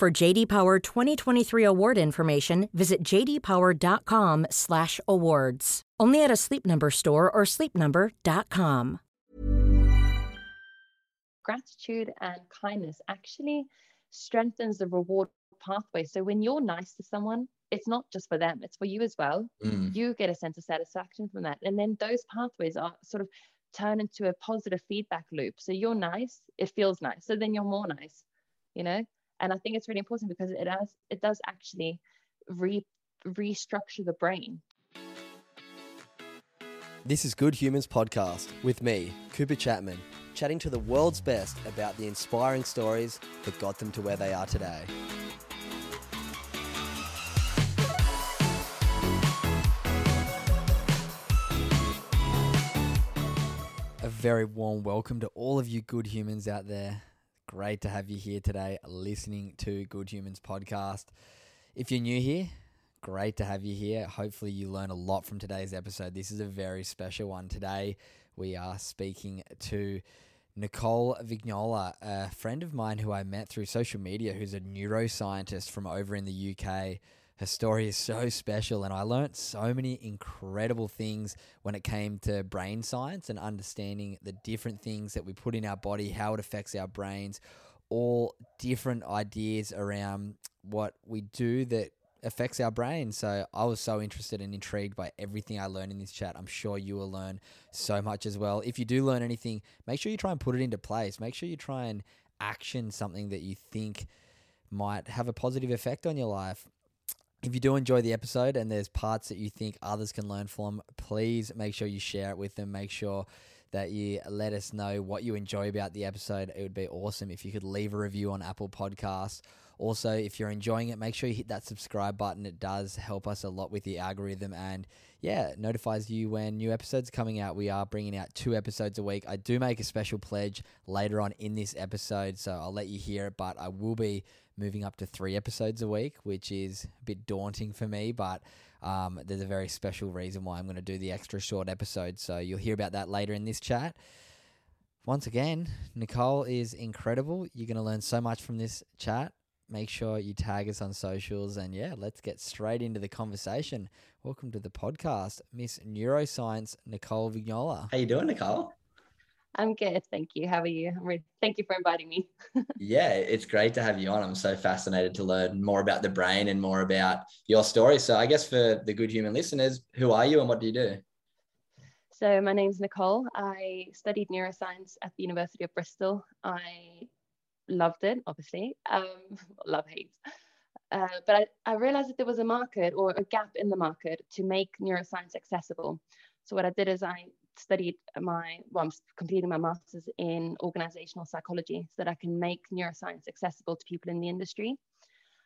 For JD Power 2023 award information, visit jdpower.com/awards. Only at a Sleep Number store or sleepnumber.com. Gratitude and kindness actually strengthens the reward pathway. So when you're nice to someone, it's not just for them, it's for you as well. Mm. You get a sense of satisfaction from that. And then those pathways are sort of turn into a positive feedback loop. So you're nice, it feels nice. So then you're more nice, you know? And I think it's really important because it does it does actually re restructure the brain. This is Good Humans Podcast with me, Cooper Chapman, chatting to the world's best about the inspiring stories that got them to where they are today. A very warm welcome to all of you good humans out there. Great to have you here today listening to Good Humans Podcast. If you're new here, great to have you here. Hopefully, you learn a lot from today's episode. This is a very special one. Today, we are speaking to Nicole Vignola, a friend of mine who I met through social media, who's a neuroscientist from over in the UK. Her story is so special, and I learnt so many incredible things when it came to brain science and understanding the different things that we put in our body, how it affects our brains, all different ideas around what we do that affects our brain. So I was so interested and intrigued by everything I learned in this chat. I'm sure you will learn so much as well. If you do learn anything, make sure you try and put it into place. Make sure you try and action something that you think might have a positive effect on your life. If you do enjoy the episode and there's parts that you think others can learn from, please make sure you share it with them. Make sure that you let us know what you enjoy about the episode. It would be awesome if you could leave a review on Apple Podcasts. Also, if you're enjoying it, make sure you hit that subscribe button. It does help us a lot with the algorithm and yeah, notifies you when new episodes are coming out. We are bringing out two episodes a week. I do make a special pledge later on in this episode, so I'll let you hear it, but I will be moving up to three episodes a week, which is a bit daunting for me, but um, there's a very special reason why I'm going to do the extra short episode. So you'll hear about that later in this chat. Once again, Nicole is incredible. You're going to learn so much from this chat. Make sure you tag us on socials. And yeah, let's get straight into the conversation. Welcome to the podcast, Miss Neuroscience Nicole Vignola. How you doing, Nicole? I'm good, thank you. How are you? I'm thank you for inviting me. yeah, it's great to have you on. I'm so fascinated to learn more about the brain and more about your story. So, I guess for the good human listeners, who are you and what do you do? So, my name's Nicole. I studied neuroscience at the University of Bristol. I loved it, obviously. Um, love hate. Uh, but I, I realized that there was a market or a gap in the market to make neuroscience accessible. So, what I did is I studied my, well, I'm completing my master's in organizational psychology so that I can make neuroscience accessible to people in the industry.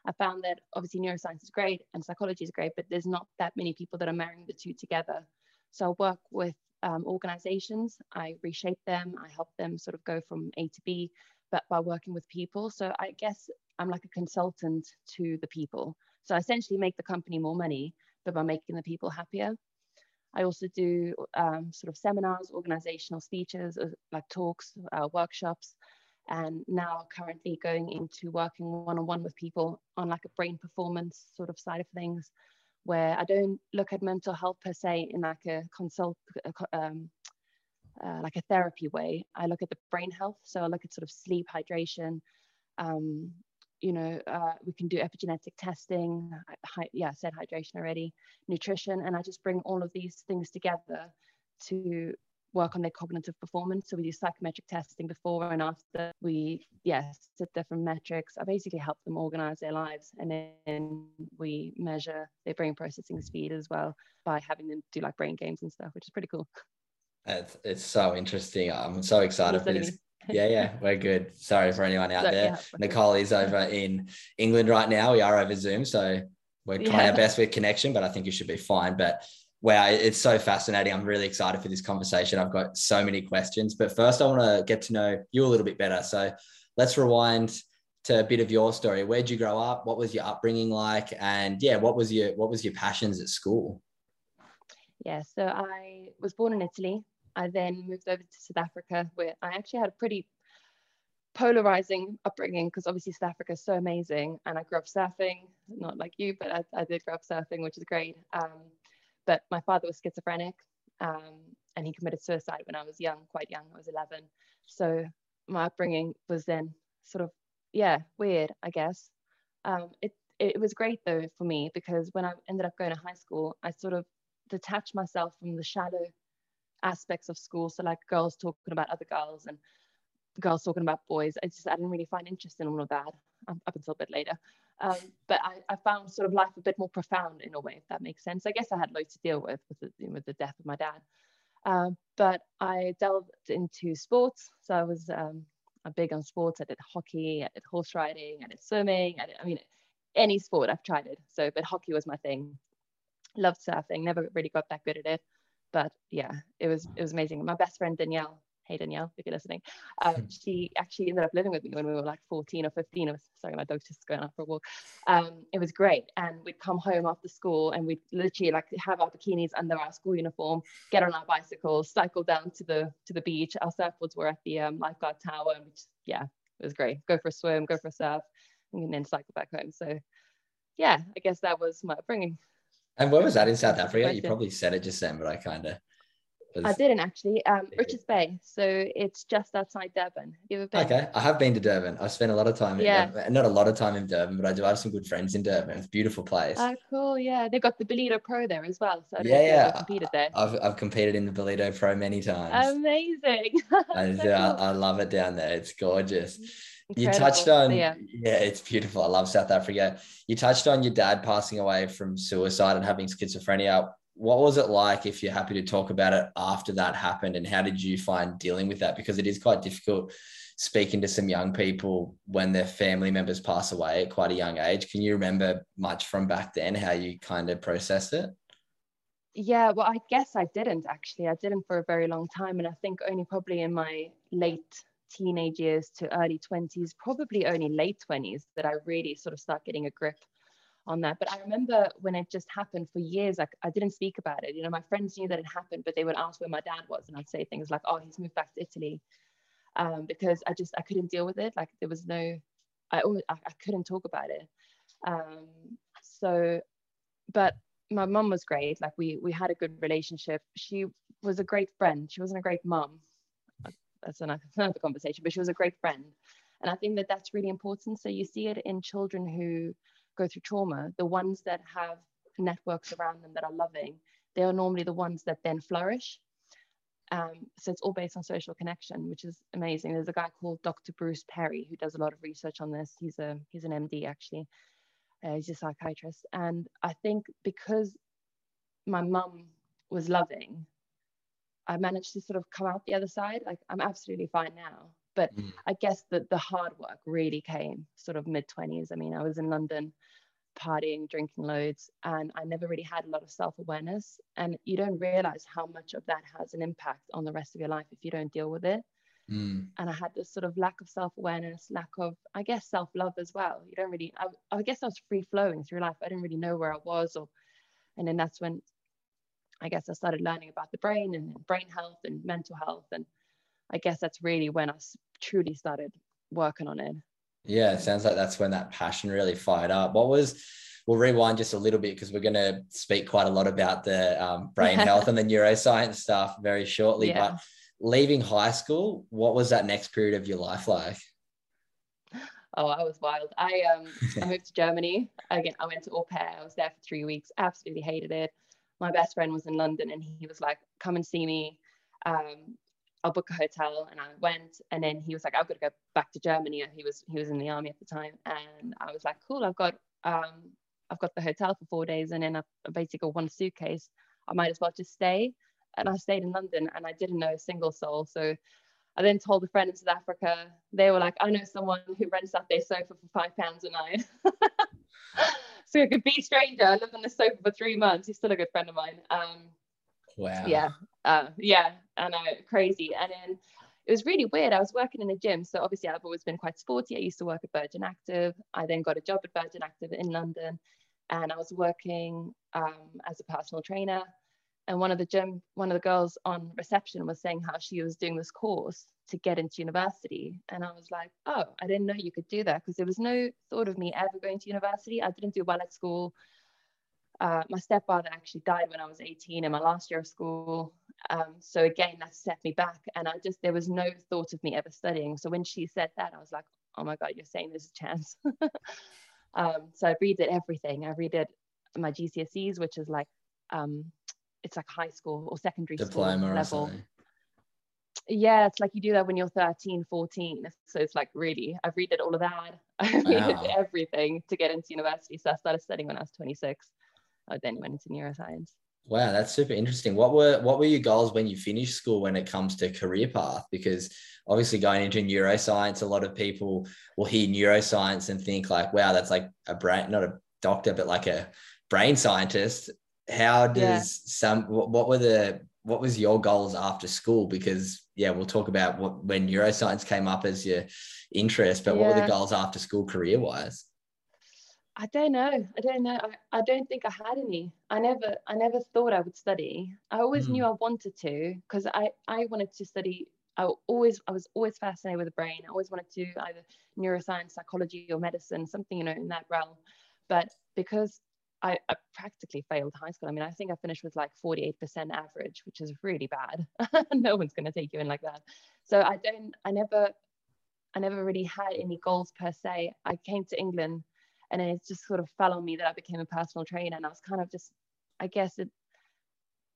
I found that obviously neuroscience is great and psychology is great, but there's not that many people that are marrying the two together. So I work with um, organizations, I reshape them, I help them sort of go from A to B, but by working with people. So I guess I'm like a consultant to the people. So I essentially make the company more money, but by making the people happier. I also do um, sort of seminars, organizational speeches, uh, like talks, uh, workshops, and now currently going into working one-on-one with people on like a brain performance sort of side of things, where I don't look at mental health per se in like a consult, um, uh, like a therapy way. I look at the brain health, so I look at sort of sleep, hydration, um, you know, uh, we can do epigenetic testing. Hi, yeah, I said hydration already, nutrition, and I just bring all of these things together to work on their cognitive performance. So we do psychometric testing before and after. We, yes, set different metrics. I basically help them organize their lives, and then we measure their brain processing speed as well by having them do like brain games and stuff, which is pretty cool. It's, it's so interesting. I'm so excited for this Yeah, yeah, we're good. Sorry for anyone out So, there. yeah. Nicole is over in England right now. We are over Zoom, so we're trying Yeah. our best with connection, but I think you should be fine. But wow, it's so fascinating. I'm really excited for this conversation. I've got so many questions, but first I want to get to know you a little bit better. So let's rewind to a bit of your story. Where'd you grow up? What was your upbringing like? And yeah, what was your what was your passions at school? Yeah, so I was born in Italy. I then moved over to South Africa, where I actually had a pretty polarizing upbringing because obviously South Africa is so amazing, and I grew up surfing. Not like you, but I, I did grow up surfing, which is great. Um, but my father was schizophrenic, um, and he committed suicide when I was young, quite young. I was 11. So my upbringing was then sort of yeah weird, I guess. Um, it it was great though for me because when I ended up going to high school, I sort of detached myself from the shallow aspects of school. So like girls talking about other girls and girls talking about boys. I just I didn't really find interest in all of that um, up until a bit later. Um, but I, I found sort of life a bit more profound in a way, if that makes sense. I guess I had loads to deal with with the, with the death of my dad. Um, but I delved into sports. So I was um, I'm big on sports. I did hockey, I did horse riding, I did swimming. I, did, I mean, any sport I've tried it. So, but hockey was my thing. Loved surfing. Never really got that good at it, but yeah, it was it was amazing. My best friend Danielle. Hey Danielle, if you're listening, um, she actually ended up living with me when we were like 14 or 15. I was sorry, my dog's just going out for a walk. Um, it was great, and we'd come home after school and we'd literally like have our bikinis under our school uniform, get on our bicycles, cycle down to the to the beach. Our surfboards were at the um, lifeguard tower, and we just, yeah, it was great. Go for a swim, go for a surf, and then cycle back home. So, yeah, I guess that was my upbringing. And where was that in South Africa? You probably said it just then, but I kind of. I didn't actually. Um, Richards Bay, so it's just outside Durban. You ever been? Okay, I have been to Durban. I've spent a lot of time in Yeah. Durban. Not a lot of time in Durban, but I do have some good friends in Durban. It's a beautiful place. Oh, cool. Yeah, they've got the Ballito Pro there as well. So I Yeah, yeah. competed there. I've, I've competed in the Ballito Pro many times. Amazing. So uh, cool. I love it down there. It's gorgeous. You touched on, yeah. yeah, it's beautiful. I love South Africa. You touched on your dad passing away from suicide and having schizophrenia. What was it like, if you're happy to talk about it, after that happened? And how did you find dealing with that? Because it is quite difficult speaking to some young people when their family members pass away at quite a young age. Can you remember much from back then, how you kind of processed it? Yeah, well, I guess I didn't actually. I didn't for a very long time. And I think only probably in my late teenage years to early 20s, probably only late 20s, that I really sort of start getting a grip on that. But I remember when it just happened for years, like I didn't speak about it. You know, my friends knew that it happened, but they would ask where my dad was. And I'd say things like, oh, he's moved back to Italy. Um, because I just, I couldn't deal with it. Like there was no, I, always, I, I couldn't talk about it. Um, so, but my mum was great. Like we we had a good relationship. She was a great friend. She wasn't a great mum. That's another, conversation. But she was a great friend, and I think that that's really important. So you see it in children who go through trauma. The ones that have networks around them that are loving, they are normally the ones that then flourish. Um, so it's all based on social connection, which is amazing. There's a guy called Dr. Bruce Perry who does a lot of research on this. He's a he's an MD actually. Uh, he's a psychiatrist, and I think because my mum was loving, I managed to sort of come out the other side. Like I'm absolutely fine now, but Mm. I guess that the hard work really came sort of mid 20s. I mean, I was in London partying, drinking loads, and I never really had a lot of self awareness. And you don't realize how much of that has an impact on the rest of your life if you don't deal with it Mm. and I had this sort of lack of self-awareness, lack of, I guess, self-love as well. You don't really, I, I guess I was free flowing through life. I didn't really know where I was, or, and then that's when, I guess I started learning about the brain and brain health and mental health, and I guess that's really when I truly started working on it. Yeah, it sounds like that's when that passion really fired up. What was, we'll rewind just a little bit because we're going to speak quite a lot about the um, brain health and the neuroscience stuff very shortly. Yeah. But leaving high school, what was that next period of your life like? Oh, I was wild. I um I moved to Germany. Again, I went to au pair. I was there for three weeks. Absolutely hated it. My best friend was in London and he was like, come and see me. Um, I'll book a hotel. And I went and then he was like, I've got to go back to Germany. He was he was in the army at the time. And I was like, cool, I've got um I've got the hotel for four days and then I've basically got one suitcase. I might as well just stay. And I stayed in London and I didn't know a single soul. So I then told a friend in South Africa, they were like, I know someone who rents out their sofa for five pounds a night. so a complete stranger. I lived on the sofa for three months. He's still a good friend of mine. Um, wow. Yeah. Uh, yeah. I know. Crazy. And then it was really weird. I was working in a gym. So obviously I've always been quite sporty. I used to work at Virgin Active. I then got a job at Virgin Active in London and I was working um, as a personal trainer and one of the gym one of the girls on reception was saying how she was doing this course to get into university. And i was like oh i didn't know you could do that because there was no thought of me ever going to university. I didn't do well at school. Uh, my stepfather actually died when i was 18 in my last year of school. Um, so again that set me back and i just there was no thought of me ever studying. So when she said that i was like oh my god you're saying there's a chance. Um, so i redid everything. I redid my gcse's which is like um, it's like high school or secondary diploma school level. Yeah, it's like you do that when you're 13, 14. So it's like really, I've read it all of that. I read Wow. everything to get into university. So I started studying when I was 26. I then went into neuroscience. Wow, that's super interesting. What were what were your goals when you finished school when it comes to career path? Because obviously going into neuroscience, a lot of people will hear neuroscience and think like, wow, that's like a brain, not a doctor, but like a brain scientist. How does Yeah. some what, what were the what was your goals after school? Because yeah, we'll talk about what when neuroscience came up as your interest, but what were the goals after school career wise? I don't know. I don't know. I, I don't think I had any. I never I never thought I would study. I always Hmm. knew I wanted to because I, I wanted to study. I always I was always fascinated with the brain. I always wanted to do either neuroscience, psychology, or medicine, something you know in that realm. But because I, I practically failed high school. I mean, I think I finished with like 48% average, which is really bad. no one's going to take you in like that. So I don't. I never. I never really had any goals per se. I came to England and it just sort of fell on me that I became a personal trainer and I was kind of just I guess it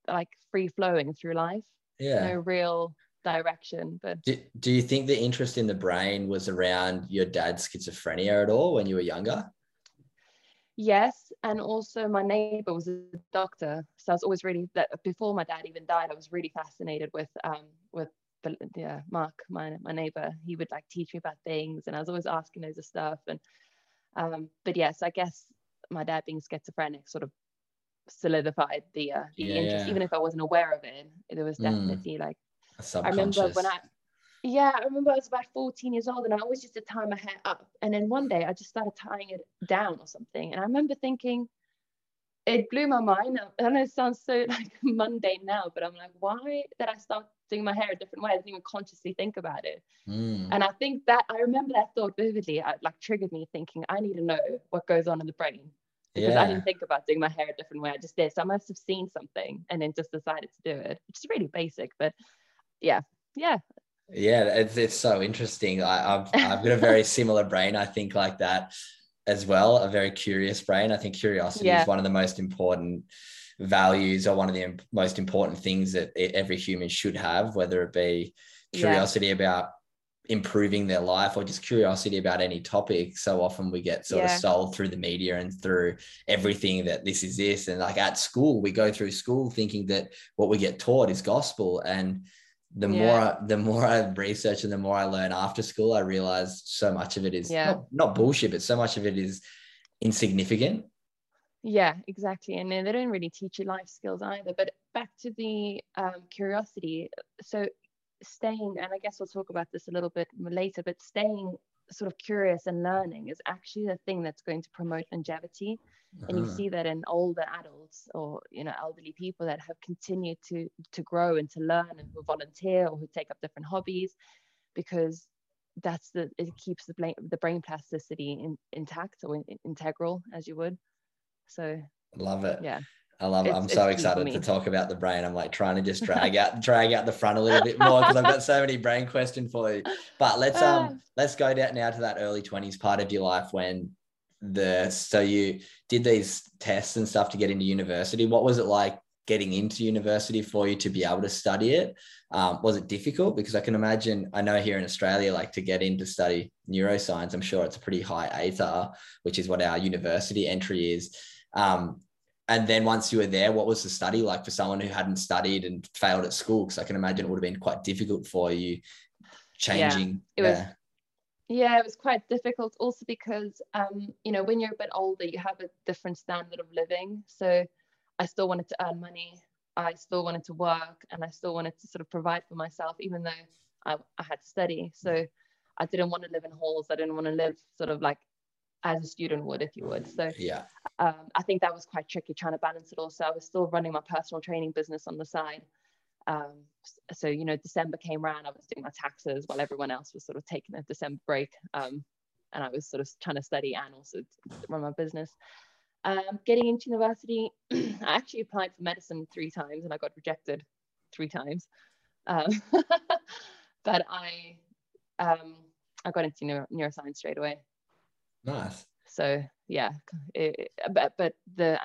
like free flowing through life Yeah. no real direction but Do, do you think the interest in the brain was around your dad's schizophrenia at all when you were younger? Yes and also my neighbor was a doctor so I was always really that before my dad even died I was really fascinated with um with the yeah Mark my my neighbor he would like teach me about things and I was always asking loads of stuff and um but yes I guess my dad being schizophrenic sort of solidified the uh, the Yeah, interest yeah. even if I wasn't aware of it there was Mm. definitely like I remember when I, yeah, I remember I was about 14 years old and I always used to tie my hair up. And then one day I just started tying it down or something. And I remember thinking, it blew my mind. I know it sounds so like mundane now, but I'm like, why did I start doing my hair a different way? I didn't even consciously think about it. Mm. And I think that I remember that thought vividly. It like triggered me thinking, I need to know what goes on in the brain because I didn't think about doing my hair a different way. I just did. So I must have seen something and then just decided to do it, which is really basic, but yeah, yeah, Yeah, it's it's so interesting. I, I've I've got a very similar brain. I think like that as well. A very curious brain. I think curiosity Yeah. is one of the most important values or one of the most important things that every human should have, whether it be Yeah. curiosity about improving their life or just curiosity about any topic. So often we get sort Yeah. of sold through the media and through everything that this is this. And like at school, we go through school thinking that what we get taught is gospel. And the Yeah. more I, the more I research and the more I learn after school, I realize so much of it is Yeah. not, not bullshit, but so much of it is insignificant. Yeah, exactly. And they don't really teach you life skills either. But back to the um, curiosity. So staying, and I guess we'll talk about this a little bit later, but staying sort of curious and learning is actually the thing that's going to promote longevity. And you Uh-huh. see that in older adults or you know elderly people that have continued to to grow and to learn and who volunteer or who take up different hobbies because that's the it keeps the brain the brain plasticity in, intact or in, integral as you would so Love it. yeah I love it. It's- I'm so excited to talk about the brain. I'm like trying to just drag out drag out the front a little bit more because I've got so many brain questions for you. But let's Ah. um let's go down now to that early 20s part of your life when the so you did these tests and stuff to get into university. What was it like getting into university for you to be able to study it? Um, was it difficult? Because I can imagine, I know here in Australia, like to get in to study neuroscience, I'm sure it's a pretty high ATAR, which is what our university entry is. Um, and then once you were there, what was the study like for someone who hadn't studied and failed at school? Because I can imagine it would have been quite difficult for you changing yeah, it was yeah it was quite difficult. Also because um you know when you're a bit older you have a different standard of living. So i still wanted to earn money. I still wanted to work and i still wanted to sort of provide for myself even though i, I had to study. So i didn't want to live in halls. I didn't want to live sort of like as a student would if you would. So yeah. um, i think that was quite tricky trying to balance it all. So i was still running my personal training business on the side um, so you know december came around i was doing my taxes while everyone else was sort of taking a december break um, and i was sort of trying to study and also run my business. Um, getting into university i actually applied for medicine three times and i got rejected three times. Um, but i um, i got into neuro- neuroscience straight away. Nice. So yeah it, but but the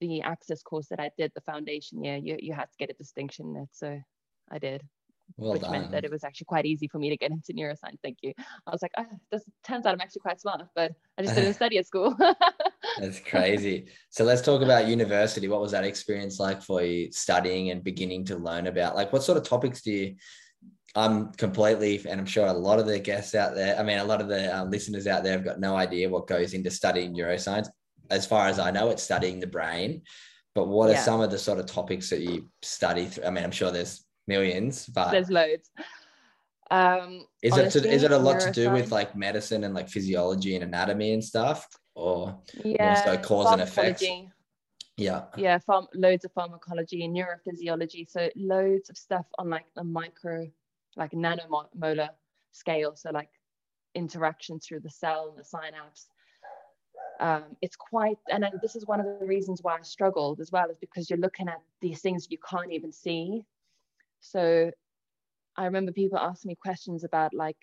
the access course that I did, the foundation year, you, you had to get a distinction in it. So I did. Well which done. meant that it was actually quite easy for me to get into neuroscience. Thank you. I was like, oh, this turns out I'm actually quite smart, but I just didn't study at school. That's crazy. So let's talk about university. What was that experience like for you studying and beginning to learn about? Like, what sort of topics do you? I'm completely, and I'm sure a lot of the guests out there, I mean, a lot of the um, listeners out there have got no idea what goes into studying neuroscience as far as I know, it's studying the brain. But what yeah. are some of the sort of topics that you study? Through? I mean, I'm sure there's millions, but there's loads. Um, is honestly, it to, is it a lot to do with like medicine and like physiology and anatomy and stuff, or yeah, also cause and effect? Yeah, yeah, farm, loads of pharmacology and neurophysiology. So loads of stuff on like the micro, like nanomolar scale. So like interactions through the cell and the synapse um, it's quite and then this is one of the reasons why i struggled as well is because you're looking at these things you can't even see. So i remember people asking me questions about like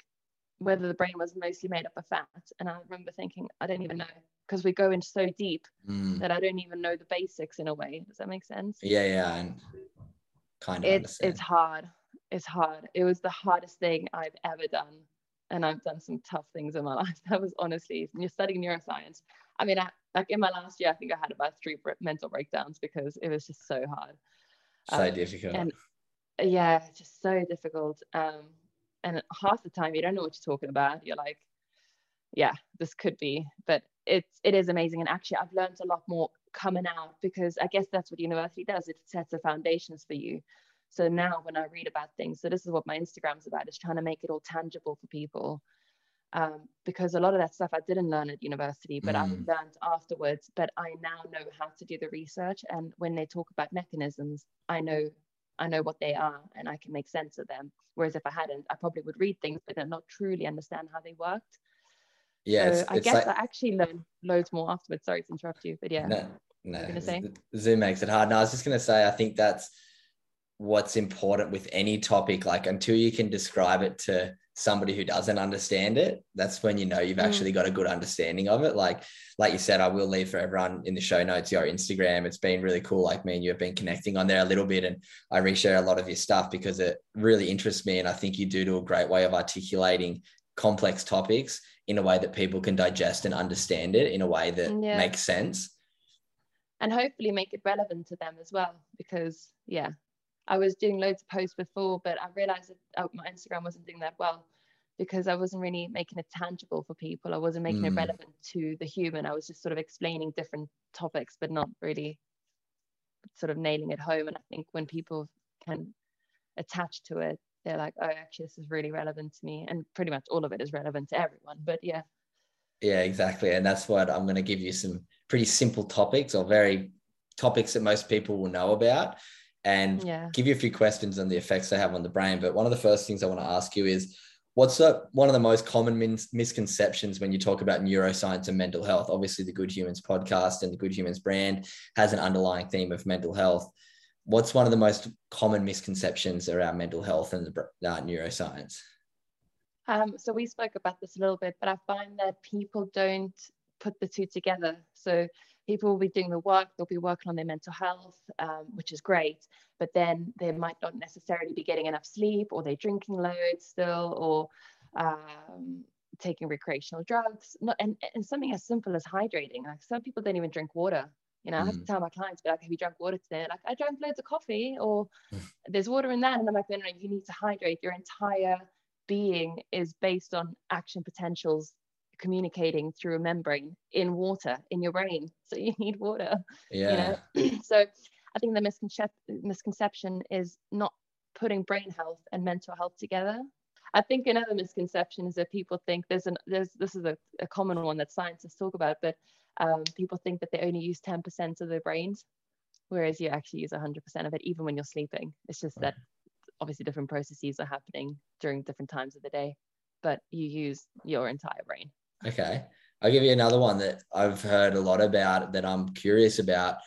whether the brain was mostly made up of fat. And i remember thinking i don't even know because we go in so deep mm. that i don't even know the basics in a way. Does that make sense? Yeah yeah and kind of it's understand. it's hard. It's hard. It was the hardest thing i've ever done. And I've done some tough things in my life. That was honestly, when you're studying neuroscience, I mean, I, like in my last year, I think I had about three mental breakdowns because it was just so hard. So um, difficult. And yeah, just so difficult. Um, and half the time you don't know what you're talking about. You're like, yeah, this could be, but it's it is amazing. And actually, I've learned a lot more coming out because I guess that's what university does. It sets the foundations for you. So now when I read about things, so this is what my Instagram's about, is trying to make it all tangible for people. Um, because a lot of that stuff I didn't learn at university, but mm. I learned afterwards. But I now know how to do the research, and when they talk about mechanisms, I know I know what they are, and I can make sense of them. Whereas if I hadn't, I probably would read things, but then not truly understand how they worked. Yeah, so I guess like... I actually learned loads more afterwards. Sorry to interrupt you, but yeah. No, no. Zoom makes it hard. No, I was just going to say, I think that's what's important with any topic like until you can describe it to somebody who doesn't understand it that's when you know you've mm. actually got a good understanding of it like like you said i will leave for everyone in the show notes your instagram it's been really cool like me and you have been connecting on there a little bit and i reshare a lot of your stuff because it really interests me and i think you do do a great way of articulating complex topics in a way that people can digest and understand it in a way that yeah. makes sense and hopefully make it relevant to them as well because yeah I was doing loads of posts before, but I realized that oh, my Instagram wasn't doing that well because I wasn't really making it tangible for people. I wasn't making mm. it relevant to the human. I was just sort of explaining different topics, but not really sort of nailing it home. And I think when people can attach to it, they're like, oh, actually, this is really relevant to me. And pretty much all of it is relevant to everyone. But yeah. Yeah, exactly. And that's what I'm going to give you some pretty simple topics or very topics that most people will know about and yeah. give you a few questions on the effects they have on the brain. But one of the first things I want to ask you is what's the, one of the most common mis- misconceptions when you talk about neuroscience and mental health? Obviously, the Good Humans podcast and the Good Humans brand has an underlying theme of mental health. What's one of the most common misconceptions around mental health and the, uh, neuroscience? Um, so we spoke about this a little bit, but I find that people don't put the two together. So people will be doing the work, they'll be working on their mental health, um, which is great, but then they might not necessarily be getting enough sleep or they're drinking loads still or um, taking recreational drugs. Not, and, and something as simple as hydrating. Like some people don't even drink water. You know, mm. I have to mm. tell my clients, be like, have you drunk water today? Like, I drank loads of coffee or there's water in that. And I'm like, no, no, you need to hydrate your entire being is based on action potentials communicating through a membrane in water in your brain. So you need water. Yeah. You know? so I think the misconcep- misconception is not putting brain health and mental health together. I think another misconception is that people think there's an there's this is a, a common one that scientists talk about, but um, people think that they only use 10% of their brains, whereas you actually use 100% of it even when you're sleeping. It's just that obviously different processes are happening during different times of the day, but you use your entire brain. Okay. I'll give you another one that I've heard a lot about that I'm curious about.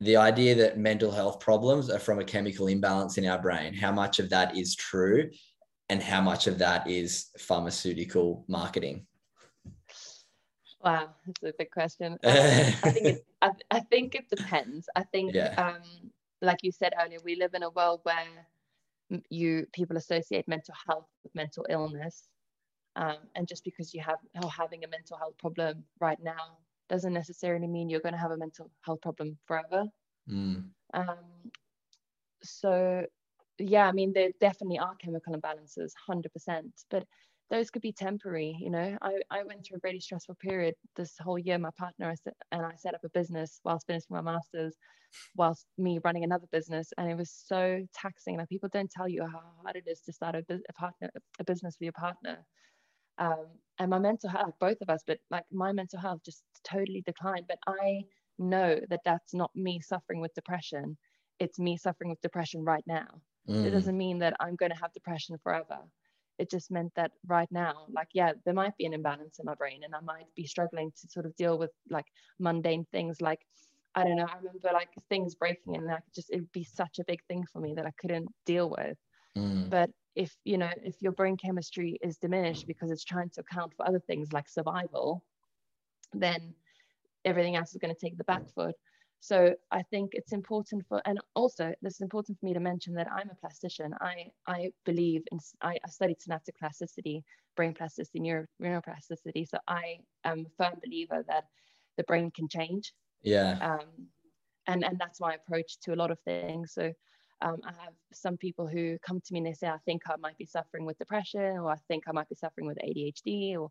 The idea that mental health problems are from a chemical imbalance in our brain. How much of that is true and how much of that is pharmaceutical marketing? Wow, that's a big question. Um, I think it, I, I, think it depends. I think, yeah. um, like you said earlier, we live in a world where you people associate mental health with mental illness, um, and just because you have are having a mental health problem right now doesn't necessarily mean you're going to have a mental health problem forever. Mm. Um, so, yeah, I mean, there definitely are chemical imbalances, hundred percent, but those could be temporary you know I, I went through a really stressful period this whole year my partner and I set up a business whilst finishing my masters whilst me running another business and it was so taxing like people don't tell you how hard it is to start a, a partner a business with your partner um, and my mental health both of us but like my mental health just totally declined. But I know that that's not me suffering with depression. It's me suffering with depression right now. Mm. it doesn't mean that I'm going to have depression forever. It just meant that right now like yeah there might be an imbalance in my brain and i might be struggling to sort of deal with like mundane things. Like i don't know i remember like things breaking and like just it'd be such a big thing for me that i couldn't deal with. Mm. but if you know if your brain chemistry is diminished because it's trying to account for other things like survival then everything else is going to take the back foot so I think it's important for, and also this is important for me to mention that I'm a plastician. I I believe in, I, I studied synaptic plasticity, brain plasticity, neuro, neuroplasticity. So I am a firm believer that the brain can change. Yeah. Um, and and that's my approach to a lot of things. So um, I have some people who come to me and they say, I think I might be suffering with depression, or I think I might be suffering with ADHD, or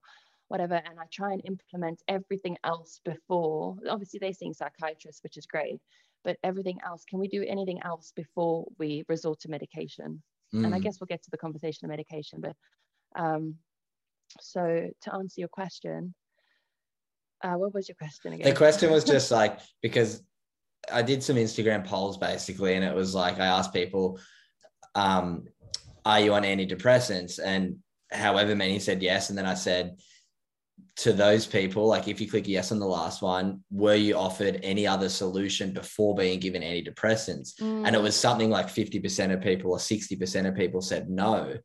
whatever and i try and implement everything else before obviously they're seeing psychiatrists which is great but everything else can we do anything else before we resort to medication mm. and i mm. guess we'll get to the conversation of medication but um so to answer your question uh, what was your question again the question was just like because i did some instagram polls basically and it was like i asked people um are you on antidepressants and however many said yes and then i said to those people, like if you click yes on the last one, were you offered any other solution before being given antidepressants? Mm. And it was something like 50% of people or 60% of people said no.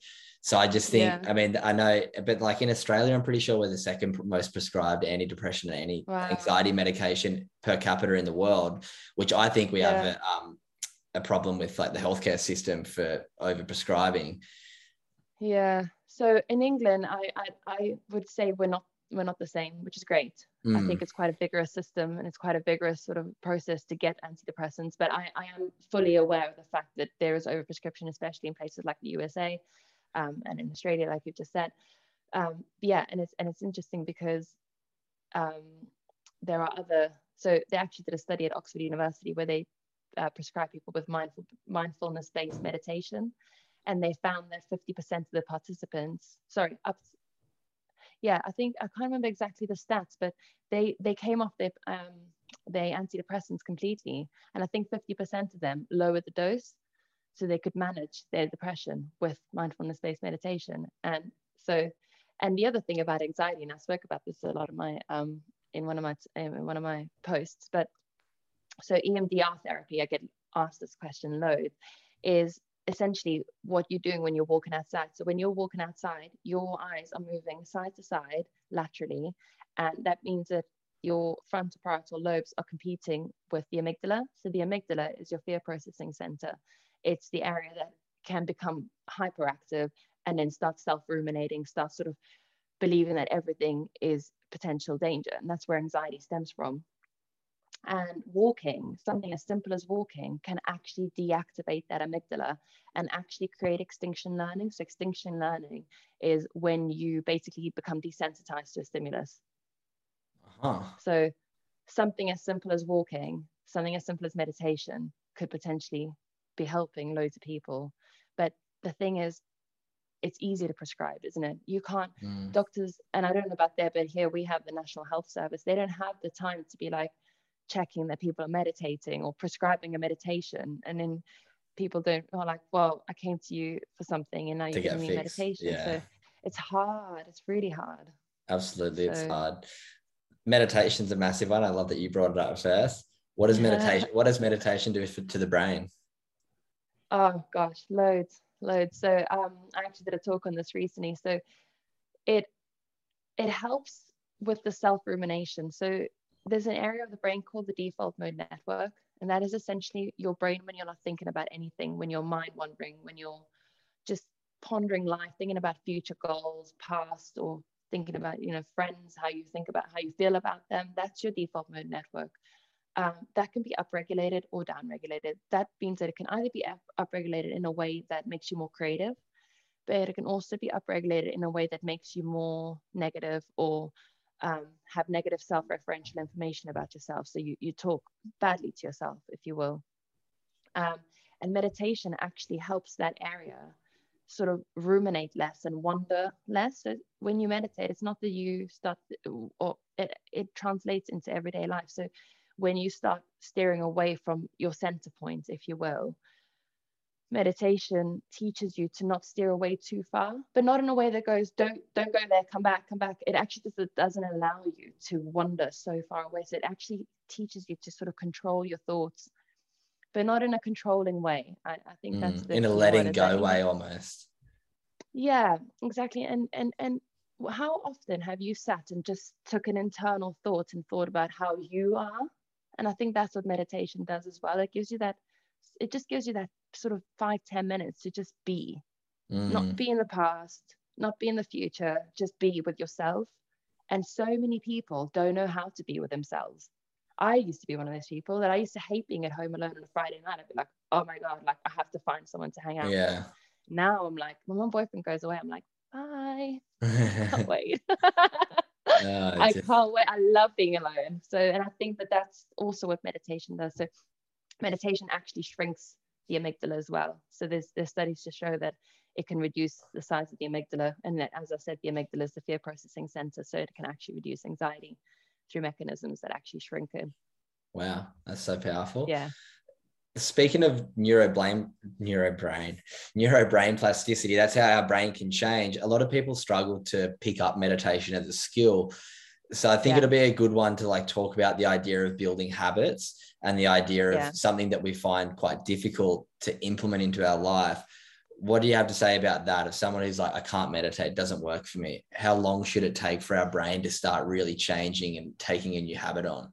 So I just think, yeah. I mean, I know, but like in Australia, I'm pretty sure we're the second most prescribed antidepressant and any wow. anxiety medication per capita in the world, which I think we yeah. have a, um, a problem with like the healthcare system for over prescribing. Yeah. So in England, I, I, I would say we're not we're not the same, which is great. Mm. I think mm. it's quite a vigorous system and it's quite a vigorous sort of process to get antidepressants. But I, I am fully aware of the fact that there is overprescription, especially in places like the USA um, and in Australia, like you've just said. Um, yeah, and it's and it's interesting because um, there are other. So they actually did a study at Oxford University where they uh, prescribe people with mindful mindfulness-based meditation, and they found that 50% of the participants, sorry, up yeah, I think I can't remember exactly the stats, but they they came off their um, their antidepressants completely, and I think 50% of them lowered the dose so they could manage their depression with mindfulness-based meditation. And so, and the other thing about anxiety, and I spoke about this a lot of my um, in one of my in one of my posts, but so EMDR therapy, I get asked this question loads, is essentially what you're doing when you're walking outside. So when you're walking outside, your eyes are moving side to side laterally, and that means that your frontal parietal lobes are competing with the amygdala. So the amygdala is your fear processing center. It's the area that can become hyperactive and then start self-ruminating, start sort of believing that everything is potential danger. And that's where anxiety stems from. And walking, something as simple as walking, can actually deactivate that amygdala and actually create extinction learning. So, extinction learning is when you basically become desensitized to a stimulus. Uh-huh. So, something as simple as walking, something as simple as meditation could potentially be helping loads of people. But the thing is, it's easy to prescribe, isn't it? You can't, Mm. doctors, and I don't know about there, but here we have the National Health Service. They don't have the time to be like checking that people are meditating or prescribing a meditation. And then people don't are like, well, I came to you for something and now you're giving me fixed. meditation. Yeah. So it's hard. It's really hard. Absolutely, it's So- hard. Meditation's a massive one. I love that you brought it up first. What does meditation? What does meditation do for, to the brain? Oh gosh, loads, loads. So um, I actually did a talk on this recently. So it it helps with the self rumination. So there's an area of the brain called the default mode network, and that is essentially your brain when you're not thinking about anything, when you're mind wandering, when you're just pondering life, thinking about future goals, past, or thinking about you know friends, how you think about how you feel about them. That's your default mode network um, that can be upregulated or downregulated. That means that it can either be up- upregulated in a way that makes you more creative, but it can also be upregulated in a way that makes you more negative or um, have negative self-referential information about yourself. So you, you talk badly to yourself, if you will. Um, and meditation actually helps that area sort of ruminate less and wonder less. So when you meditate, it's not that you start, or it, it translates into everyday life. So when you start steering away from your center point, if you will, meditation teaches you to not steer away too far, but not in a way that goes, don't don't go there, come back, come back. It actually just it doesn't allow you to wander so far away. So it actually teaches you to sort of control your thoughts, but not in a controlling way. I, I think that's Mm, the in a letting word, is that go way almost. yeah, exactly. And and and how often have you sat and just took an internal thought and thought about how you are? And I think that's what meditation does as well. It gives you that, it just gives you that sort of five, ten minutes to just be, Mm, not be in the past, not be in the future, just be with yourself. And so many people don't know how to be with themselves. I used to be one of those people that I used to hate being at home alone on a Friday night. I'd be like, oh my God, like I have to find someone to hang out with yeah. now I'm like, when my boyfriend goes away, I'm like, bye. Can't wait. No, I can't wait. I love being alone. So, and I think that that's also what meditation does. So, meditation actually shrinks the amygdala as well. So, there's there's studies to show that it can reduce the size of the amygdala, and that, as I said, the amygdala is the fear processing center, so it can actually reduce anxiety through mechanisms that actually shrink it. Wow, that's so powerful. Yeah. Speaking of neurobrain, neurobrain, neurobrain plasticity, that's how our brain can change. A lot of people struggle to pick up meditation as a skill. So I think Yeah. it'll be a good one to like talk about the idea of building habits and the idea of Yeah. something that we find quite difficult to implement into our life. What do you have to say about that? If someone who's like, I can't meditate, it doesn't work for me, how long should it take for our brain to start really changing and taking a new habit on?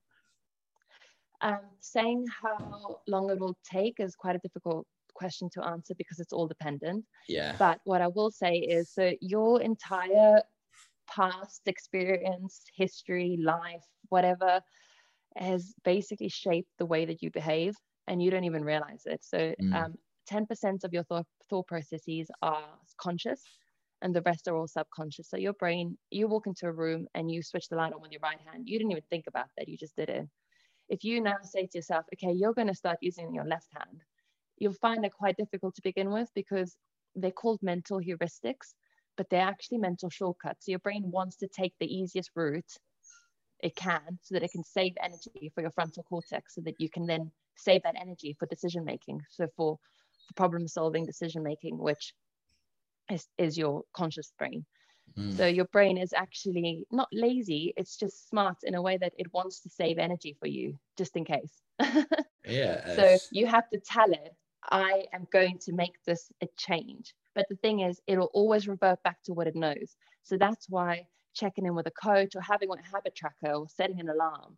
Um, saying how long it will take is quite a difficult question to answer because it's all dependent. Yeah. But what I will say is so your entire past experience, history, life, whatever, has basically shaped the way that you behave and you don't even realize it. So Mm. um, 10% of your thought, thought processes are conscious and the rest are all subconscious. So your brain, you walk into a room and you switch the light on with your right hand. You didn't even think about that. You just did it. If you now say to yourself, okay, you're going to start using your left hand, you'll find it quite difficult to begin with because they're called mental heuristics, but they're actually mental shortcuts. So your brain wants to take the easiest route it can so that it can save energy for your frontal cortex so that you can then save that energy for decision making. So for, for problem solving decision making, which is, is your conscious brain. Mm. So your brain is actually not lazy, it's just smart in a way that it wants to save energy for you just in case. yeah. So you have to tell it, I am going to make this a change. But the thing is, it'll always revert back to what it knows. So that's why checking in with a coach or having a habit tracker or setting an alarm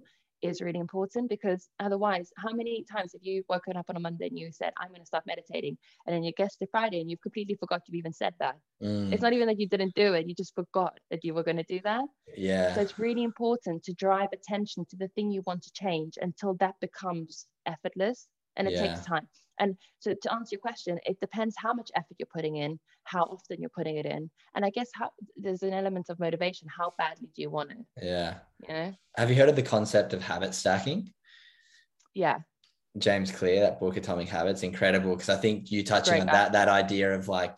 is really important because otherwise, how many times have you woken up on a Monday and you said, I'm going to start meditating? And then you guess the Friday and you've completely forgot you've even said that. Mm, It's not even that you didn't do it, you just forgot that you were going to do that. yeah. So it's really important to drive attention to the thing you want to change until that becomes effortless and it Yeah. takes time. And so to answer your question, it depends how much effort you're putting in, how often you're putting it in. And I guess how there's an element of motivation. How badly do you want it? yeah. You know? Have you heard of the concept of habit stacking? Yeah. James Clear, that book Atomic Habits, incredible. Because I think you touching Great on guy. that that idea of like,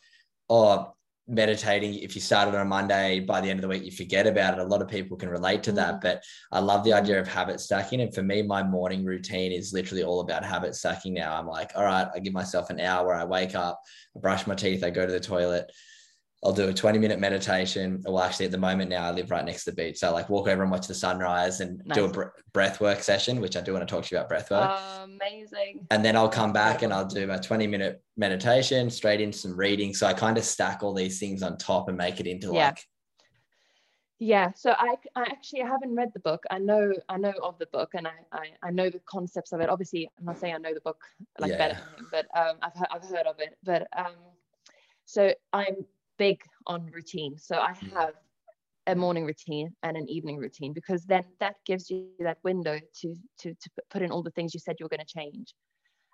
oh, meditating. If you started on a Monday, by the end of the week you forget about it. A lot of people can relate to that. Mm. But I love the idea of habit stacking. And for me, my morning routine is literally all about habit stacking. Now I'm like, all right, I give myself an hour where I wake up, I brush my teeth, I go to the toilet. I'll do a 20 minute meditation. Well, actually, at the moment now, I live right next to the beach. So, I like, walk over and watch the sunrise and do a Nice. br- breath work session, which I do want to talk to you about breath work amazing. and then I'll come back and I'll do my 20 minute meditation, straight into some reading. So I kind of stack all these things on top and make it into Yeah. like, Yeah. So I, I actually haven't read the book. I know I know of the book and I, I, I know the concepts of it. Obviously, I'm not saying I know the book like better Yeah. than him, but um, I've, I've heard of it. But um, so I'm big on routine. So I Mm. have a morning routine and an evening routine because then that gives you that window to to to put in all the things you said you were going to change.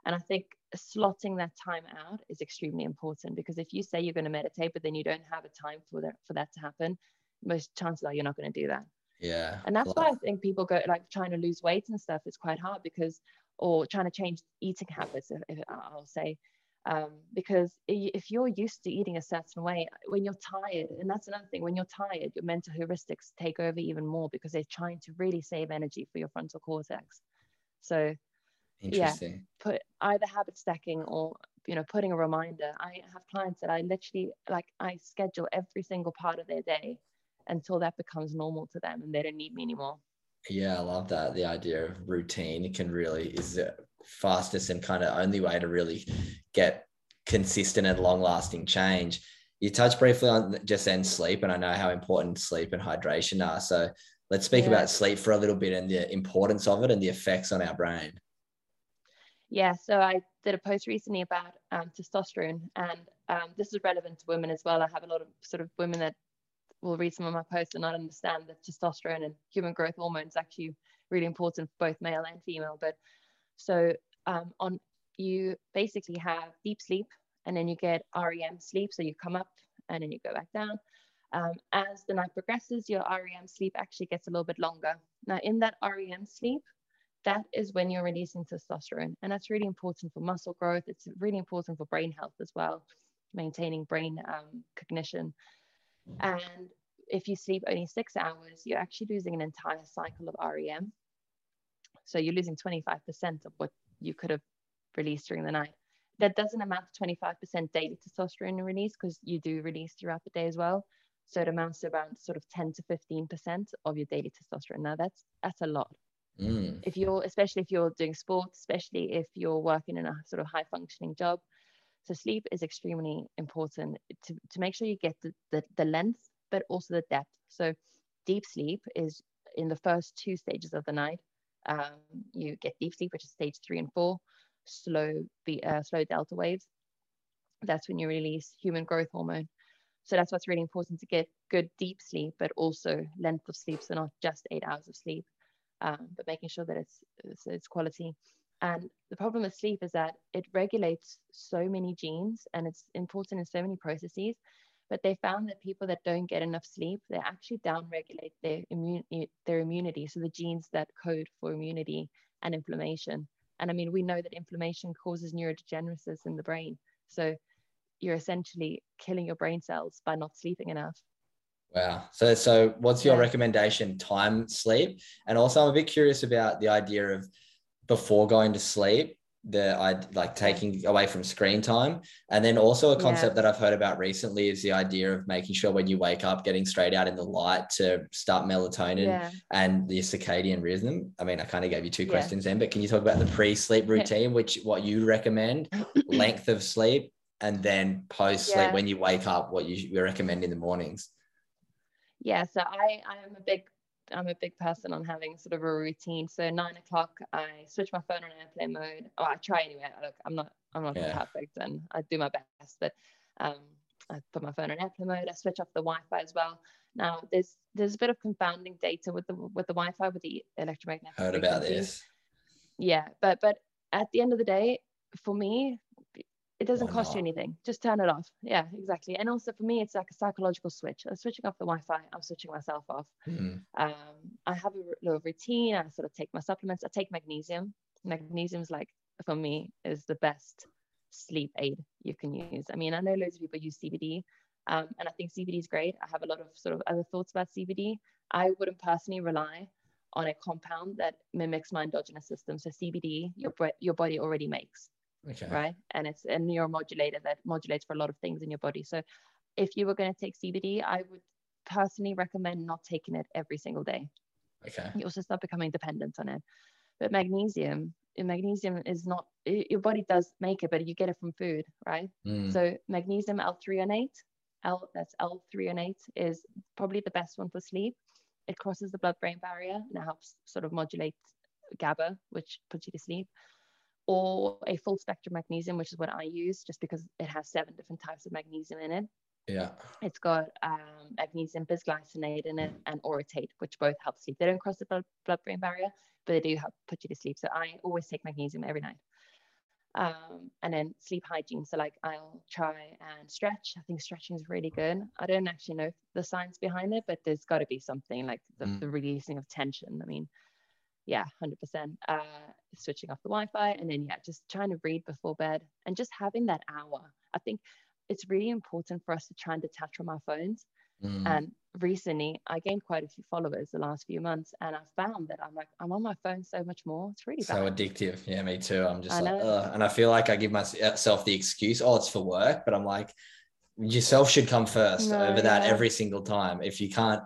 And I think slotting that time out is extremely important because if you say you're going to meditate, but then you don't have a time for that for that to happen, most chances are you're not going to do that. yeah. And that's why I think people go like trying to lose weight and stuff. It's quite hard because, or trying to change eating habits. If, if I'll say, um, because if you're used to eating a certain way, when you're tired, and that's another thing, when you're tired, your mental heuristics take over even more because they're trying to really save energy for your frontal cortex. So Interesting. put either habit stacking or you know putting a reminder i have clients that i literally like i schedule every single part of their day until that becomes normal to them and they don't need me anymore Yeah. I love that. The idea of routine can really is the fastest and kind of only way to really get consistent and long lasting change. You touched briefly on just then sleep, and I know how important sleep and hydration are. So let's speak Yeah. about sleep for a little bit and the importance of it and the effects on our brain. yeah so i did a post recently about um, testosterone and um, this is relevant to women as well i have a lot of sort of women that will read some of my posts and not understand that testosterone and human growth hormone is actually really important for both male and female but so um, on you basically have deep sleep and then you get REM sleep. So you come up and then you go back down. Um, as the night progresses, your REM sleep actually gets a little bit longer. Now, in that REM sleep, that is when you're releasing testosterone. And that's really important for muscle growth. It's really important for brain health as well, maintaining brain um, cognition. And if you sleep only six hours, you're actually losing an entire cycle of REM. So you're losing 25% of what you could have released during the night. That doesn't amount to 25% daily testosterone release because you do release throughout the day as well. So it amounts to around sort of 10 to 15% of your daily testosterone. Now that's that's a lot. Mm, If you're especially if you're doing sports, especially if you're working in a sort of high functioning job. So sleep is extremely important to, to make sure you get the, the, the length, but also the depth. So deep sleep is in the first two stages of the night. Um, you get deep sleep, which is stage three and four, slow be uh, slow delta waves. That's when you release human growth hormone. So that's what's really important to get good deep sleep, but also length of sleep. So not just eight hours of sleep, um, but making sure that it's, it's it's quality. And the problem with sleep is that it regulates so many genes and it's important in so many processes. But they found that people that don't get enough sleep, they actually downregulate their immune their immunity. So the genes that code for immunity and inflammation. And I mean, we know that inflammation causes neurodegenesis in the brain. So you're essentially killing your brain cells by not sleeping enough. Wow. So, so what's your recommendation? Time sleep, and also I'm a bit curious about the idea of before going to sleep, the I like taking away from screen time, and then also a Yeah. concept that I've heard about recently is the idea of making sure when you wake up, getting straight out in the light to start melatonin Yeah. and the circadian rhythm. I mean, I kind of gave you two Yeah. questions then, but can you talk about the pre-sleep routine, which what you recommend, length of sleep, and then post-sleep Yeah. when you wake up, what you, you recommend in the mornings? yeah so i i am a big I'm a big person on having sort of a routine. So nine o'clock, I switch my phone on airplane mode. Oh, I try anyway. Look, I'm not I'm not yeah. perfect, and I do my best, but um, I put my phone on airplane mode. I switch off the Wi-Fi as well. Now there's there's a bit of confounding data with the with the Wi-Fi with the electromagnetic. Heard about this. Yeah, but but at the end of the day, for me, it doesn't Why cost not? you anything. Just turn it off. Yeah, exactly. And also for me, it's like a psychological switch. I'm switching off the Wi-Fi. I'm switching myself off. Mm-hmm. Um, I have a little routine. I sort of take my supplements. I take magnesium. Magnesium is like for me is the best sleep aid you can use. I mean, I know loads of people use CBD, um, and I think CBD is great. I have a lot of sort of other thoughts about CBD. I wouldn't personally rely on a compound that mimics my endogenous system. So CBD, your your body already makes, okay. right? And it's a neuromodulator that modulates for a lot of things in your body. So if you were going to take CBD, I would personally recommend not taking it every single day. Okay. You also start becoming dependent on it. But magnesium, magnesium is not your body does make it, but you get it from food, right? Mm. So magnesium L-threonate, L that's L-threonate is probably the best one for sleep. It crosses the blood-brain barrier and it helps sort of modulate GABA, which puts you to sleep. Or a full spectrum magnesium, which is what I use, just because it has seven different types of magnesium in it. Yeah. It's got um, magnesium bisglycinate in it and orotate, which both help sleep. They don't cross the blood brain barrier, but they do help put you to sleep. So I always take magnesium every night. Um, and then sleep hygiene. So like I'll try and stretch. I think stretching is really good. I don't actually know the science behind it, but there's got to be something like the, mm. the, releasing of tension. I mean, yeah, hundred uh, percent. Switching off the Wi-Fi, and then yeah, just trying to read before bed, and just having that hour. I think it's really important for us to try and detach from our phones. Mm. And recently, I gained quite a few followers the last few months, and I found that I'm like I'm on my phone so much more. It's really so bad. addictive. Yeah, me too. I'm just I like, and I feel like I give myself the excuse, oh, it's for work, but I'm like, yourself should come first no, over that every single time. If you can't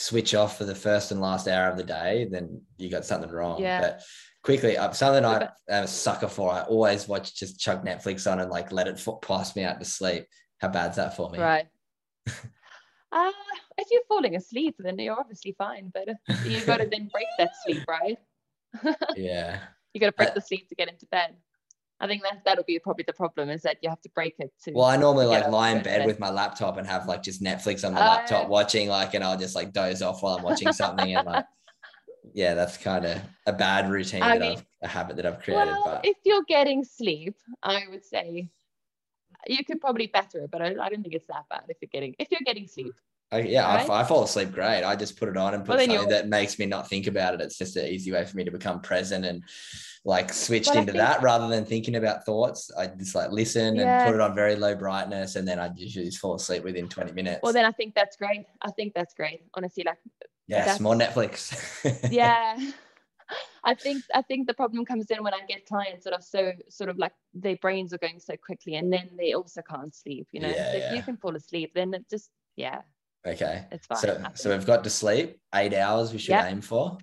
switch off for the first and last hour of the day, then you got something wrong. Yeah. But quickly, uh, something I am a sucker for. I always watch just chuck Netflix on and like let it pass me out to sleep. How bad's that for me? Right. uh, if you're falling asleep, then you're obviously fine. But you've got to then break that sleep, right? yeah. You got to break I, the sleep to get into bed. I think that that'll be probably the problem is that you have to break it to. Well, I normally like lie in bed, with my laptop and have like just Netflix on the uh, laptop watching like, and I'll just like doze off while I'm watching something and like, yeah, that's kind of a bad routine I that mean, I've a habit that I've created. Well, but if you're getting sleep, I would say you could probably better it, but I, I don't think it's that bad if you're getting if you're getting sleep. I, yeah, right? I, I, fall asleep great. I just put it on and put well, something that makes me not think about it. It's just an easy way for me to become present and like switched into think, that rather than thinking about thoughts. I just like listen yeah. and put it on very low brightness, and then I usually just fall asleep within 20 minutes. Well, then I think that's great. I think that's great. Honestly, like yes, more Netflix. yeah. I think I think the problem comes in when I get clients that are so sort of like their brains are going so quickly and then they also can't sleep, you know. Yeah, so if you can fall asleep, then it just yeah, Okay. It's fine. So, so we've got to sleep eight hours we should yep. aim for.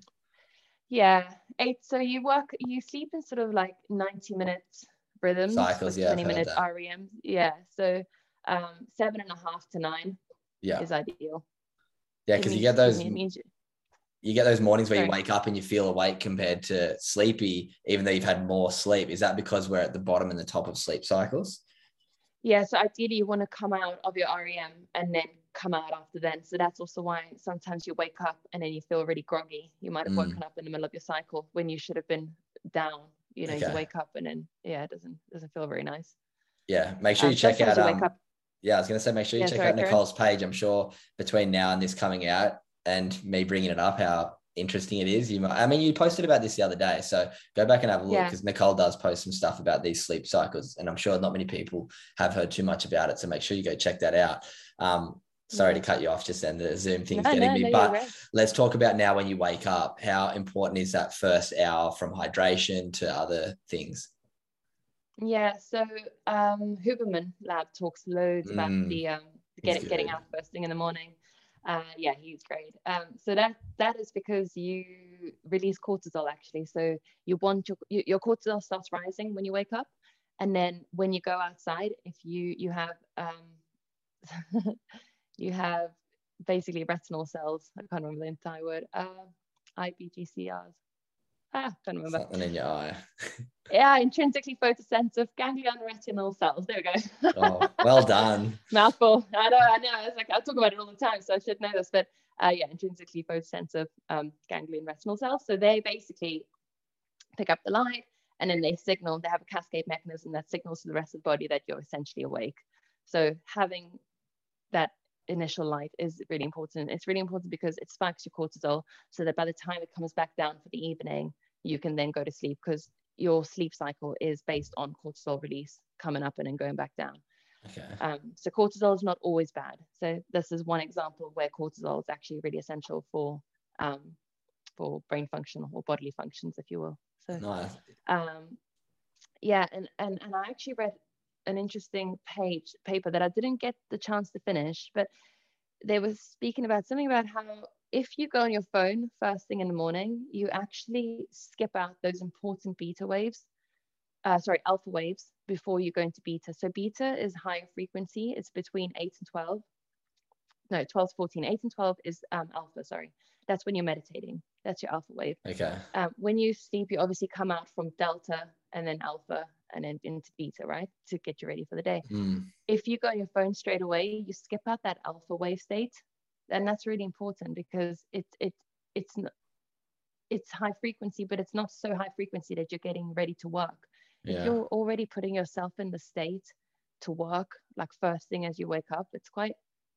Yeah. Eight. So you work, you sleep in sort of like 90 minutes rhythms. Cycles, yeah. 20 minute REM. Yeah. So um, seven and a half to nine yeah. is ideal. Yeah. Cause you get those, means you get those mornings where Sorry. you wake up and you feel awake compared to sleepy, even though you've had more sleep. Is that because we're at the bottom and the top of sleep cycles? Yeah. So ideally you want to come out of your REM and then come out after then. So that's also why sometimes you wake up and then you feel really groggy. You might have mm. woken up in the middle of your cycle when you should have been down. You know, okay. you wake up and then yeah, it doesn't doesn't feel very nice. Yeah, make sure um, you check out. Um, you yeah, I was gonna say make sure you yeah, check sorry, out Nicole's page. I'm sure between now and this coming out and me bringing it up, how interesting it is. You might, I mean, you posted about this the other day, so go back and have a look because yeah. Nicole does post some stuff about these sleep cycles, and I'm sure not many people have heard too much about it. So make sure you go check that out. Um, sorry to cut you off just then the zoom thing's no, getting no, me no, but right. let's talk about now when you wake up how important is that first hour from hydration to other things yeah so um huberman lab talks loads mm, about the um getting getting out first thing in the morning uh, yeah, he's great. Um, so that that is because you release cortisol actually. So you want your your cortisol starts rising when you wake up, and then when you go outside, if you you have um, you have basically retinal cells. I can't remember the entire word. Uh, IBGCRs. Ah, can't remember. Something in your eye. yeah, intrinsically photosensitive ganglion retinal cells. There we go. oh, well done. Mouthful. I know, I know. It's like I talk about it all the time, so I should know this. But uh, yeah, intrinsically photosensitive um, ganglion retinal cells. So they basically pick up the light and then they signal, they have a cascade mechanism that signals to the rest of the body that you're essentially awake. So having that initial light is really important. It's really important because it spikes your cortisol so that by the time it comes back down for the evening, you can then go to sleep because your sleep cycle is based on cortisol release coming up and then going back down. Okay. Um, so cortisol is not always bad. So this is one example where cortisol is actually really essential for um, for brain function or bodily functions, if you will. So nice. um, yeah, and, and and I actually read an interesting page paper that I didn't get the chance to finish, but they were speaking about something about how if you go on your phone first thing in the morning, you actually skip out those important beta waves, uh, sorry, alpha waves before you go into beta. So beta is higher frequency. It's between 8 and 12. No, 12 to 14. 8 and 12 is um, alpha, sorry. That's when you're meditating. That's your alpha wave. Okay. Um, when you sleep, you obviously come out from delta and then alpha and then into beta, right? To get you ready for the day. Mm. If you go on your phone straight away, you skip out that alpha wave state. And that's really important because it's it, it's it's high frequency, but it's not so high frequency that you're getting ready to work. Yeah. If you're already putting yourself in the state to work, like first thing as you wake up, it's quite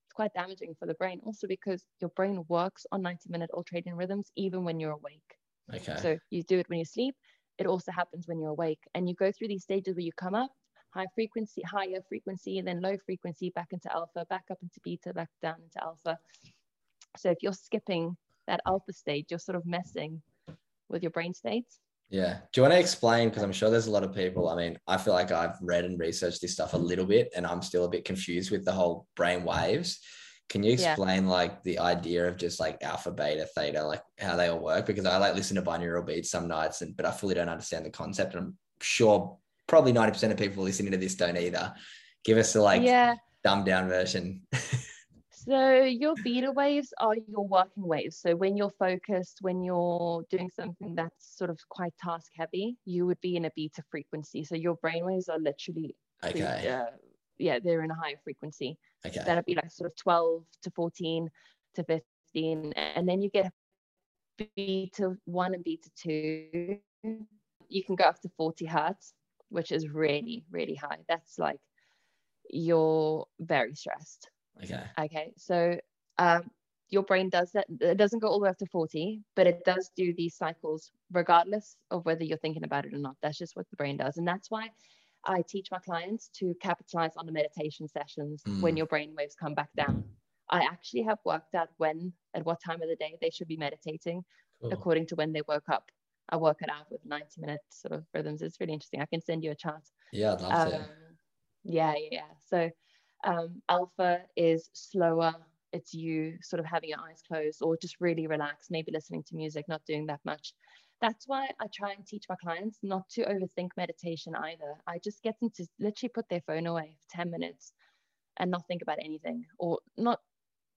it's quite damaging for the brain. Also because your brain works on 90 minute ultradian rhythms even when you're awake. Okay. So you do it when you sleep. It also happens when you're awake, and you go through these stages where you come up high frequency, higher frequency, and then low frequency, back into alpha, back up into beta, back down into alpha. So if you're skipping that alpha stage, you're sort of messing with your brain states. Yeah. Do you want to explain? Because I'm sure there's a lot of people. I mean, I feel like I've read and researched this stuff a little bit, and I'm still a bit confused with the whole brain waves. Can you explain yeah. like the idea of just like alpha, beta, theta, like how they all work? Because I like listen to binaural beats some nights, and but I fully don't understand the concept. And I'm sure probably 90% of people listening to this don't either. Give us a like yeah. dumbed down version. So your beta waves are your working waves. So when you're focused, when you're doing something that's sort of quite task heavy, you would be in a beta frequency. So your brain waves are literally okay. Uh, yeah, they're in a higher frequency. Okay. That'd be like sort of 12 to 14 to 15. And then you get beta one and beta two. You can go up to 40 hertz, which is really, really high. That's like you're very stressed. Okay. Okay. So um, your brain does that. It doesn't go all the way up to 40, but it does do these cycles regardless of whether you're thinking about it or not. That's just what the brain does. And that's why I teach my clients to capitalize on the meditation sessions mm. when your brain waves come back down. I actually have worked out when, at what time of the day they should be meditating cool. according to when they woke up. I work it out with 90 minute sort of rhythms. It's really interesting. I can send you a chart. Yeah, I'd love um, to. Yeah, yeah. So um, alpha is slower. It's you sort of having your eyes closed or just really relaxed, maybe listening to music, not doing that much. That's why I try and teach my clients not to overthink meditation either. I just get them to literally put their phone away for 10 minutes and not think about anything or not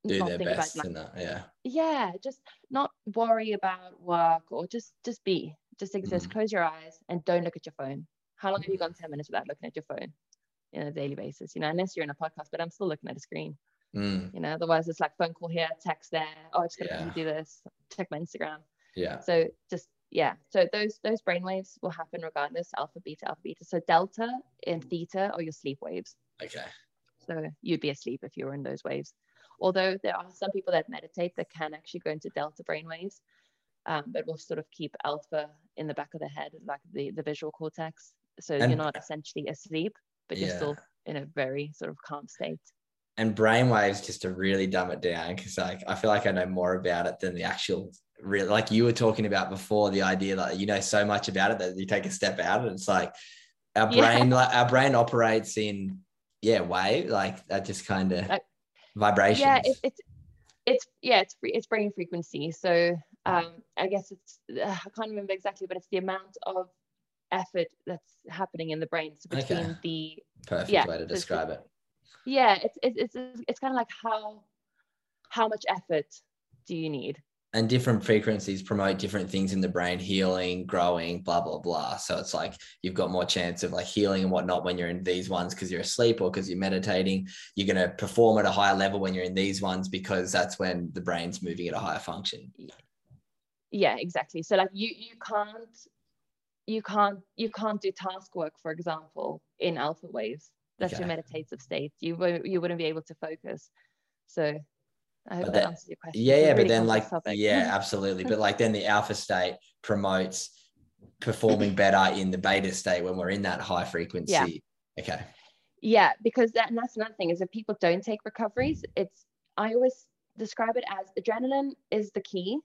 do not their think best about, like, that yeah yeah just not worry about work or just just be just exist mm. close your eyes and don't look at your phone how long have you gone 10 minutes without looking at your phone on a daily basis, you know, unless you're in a podcast, but I'm still looking at a screen. Mm. You know, otherwise it's like phone call here, text there. Oh, I just gotta yeah. do this. Check my Instagram. Yeah. So just yeah. So those those brain waves will happen regardless, alpha, beta, alpha, beta. So delta and theta are your sleep waves. Okay. So you'd be asleep if you were in those waves. Although there are some people that meditate that can actually go into delta brain waves, um, but will sort of keep alpha in the back of the head, like the, the visual cortex. So and, you're not essentially asleep, but you're still in a very sort of calm state. And brainwaves, just to really dumb it down, because like I feel like I know more about it than the actual real. Like you were talking about before, the idea that you know so much about it that you take a step out, and it's like our brain, yeah. like our brain operates in yeah wave, like that just kind of like, vibrations. Yeah, it, it's it's yeah, it's it's brain frequency. So um, I guess it's uh, I can't remember exactly, but it's the amount of effort that's happening in the brain so between okay. the perfect yeah, way to describe it yeah it's it's it's, it's kind of like how how much effort do you need and different frequencies promote different things in the brain healing growing blah blah blah. So it's like you've got more chance of like healing and whatnot when you're in these ones because you're asleep or because you're meditating. You're going to perform at a higher level when you're in these ones because that's when the brain's moving at a higher function. Yeah exactly. So like you you can't you can't you can't do task work for example in alpha waves. That's okay. your meditative state. You you wouldn't be able to focus. So I hope that, answers your question. Yeah, yeah, really but then like yeah, absolutely. but like then the alpha state promotes performing better in the beta state when we're in that high frequency. Yeah. Okay. Yeah, because that and that's another thing is if people don't take recoveries, it's I always describe it as adrenaline is the key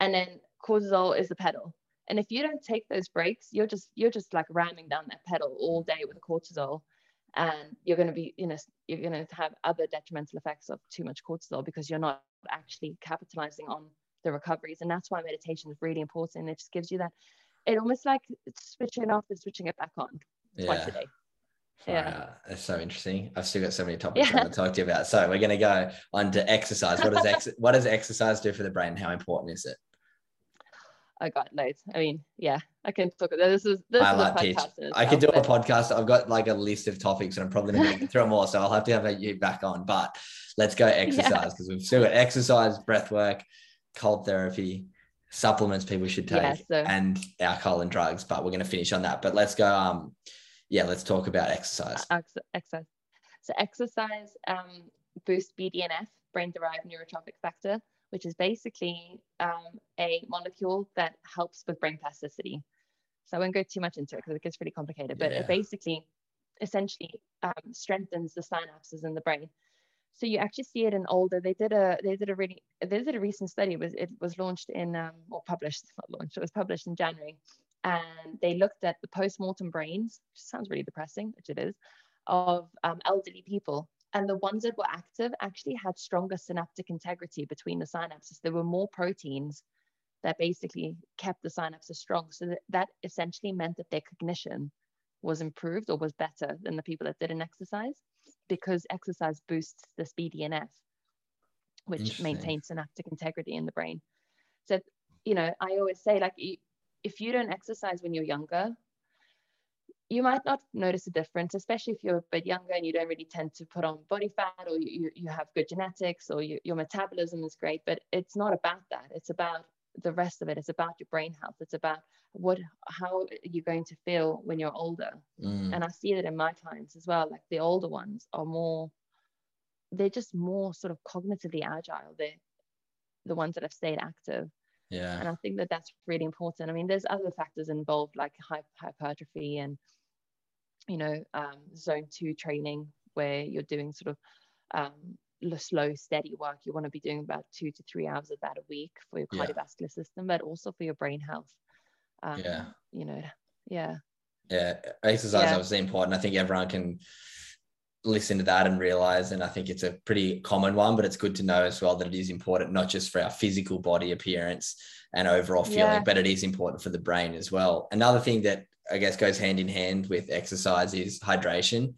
and then cortisol is the pedal. And if you don't take those breaks, you're just you're just like ramming down that pedal all day with the cortisol and you're going to be you know you're going to have other detrimental effects of too much cortisol because you're not actually capitalizing on the recoveries and that's why meditation is really important it just gives you that it almost like switching off and switching it back on twice yeah. a day yeah, that's so interesting. I've still got so many topics yeah. I want to talk to you about. So we're going to go on to exercise. What does ex- what does exercise do for the brain? How important is it? I got loads. I mean, yeah, I can talk about this. Is this I is like pitch. I could do a podcast. I've got like a list of topics, and I'm probably going to get through them all. So I'll have to have you back on. But let's go exercise because yeah. we've still got exercise, breath work, cold therapy, supplements people should take, yeah, so. and alcohol and drugs. But we're going to finish on that. But let's go. Um, yeah, let's talk about exercise. exercise. So exercise um, boosts BDNF, brain-derived neurotrophic factor which is basically um, a molecule that helps with brain plasticity. So I won't go too much into it because it gets pretty complicated, but yeah. it basically essentially um, strengthens the synapses in the brain. So you actually see it in older. They did a they did a really they did a recent study. It was it was launched in um, or published not launched. It was published in January, and they looked at the post mortem brains. Which sounds really depressing, which it is, of um, elderly people and the ones that were active actually had stronger synaptic integrity between the synapses. There were more proteins that basically kept the synapses strong. So that, that essentially meant that their cognition was improved or was better than the people that didn't exercise because exercise boosts this BDNF, which maintains synaptic integrity in the brain. So, you know, I always say, like, if you don't exercise when you're younger, you might not notice a difference, especially if you're a bit younger and you don't really tend to put on body fat or you, you have good genetics or you, your metabolism is great. But it's not about that. It's about the rest of it. It's about your brain health. It's about what how you're going to feel when you're older. Mm. And I see that in my clients as well. Like the older ones are more, they're just more sort of cognitively agile. They're the ones that have stayed active. Yeah. And I think that that's really important. I mean, there's other factors involved like hypertrophy and you know, um, zone two training where you're doing sort of um, slow, steady work. You want to be doing about two to three hours of that a week for your cardiovascular yeah. system, but also for your brain health. Um, yeah. You know, yeah. Yeah. Exercise yeah. obviously important. I think everyone can listen to that and realize and i think it's a pretty common one but it's good to know as well that it is important not just for our physical body appearance and overall feeling yeah. but it is important for the brain as well another thing that I guess goes hand in hand with exercise is hydration.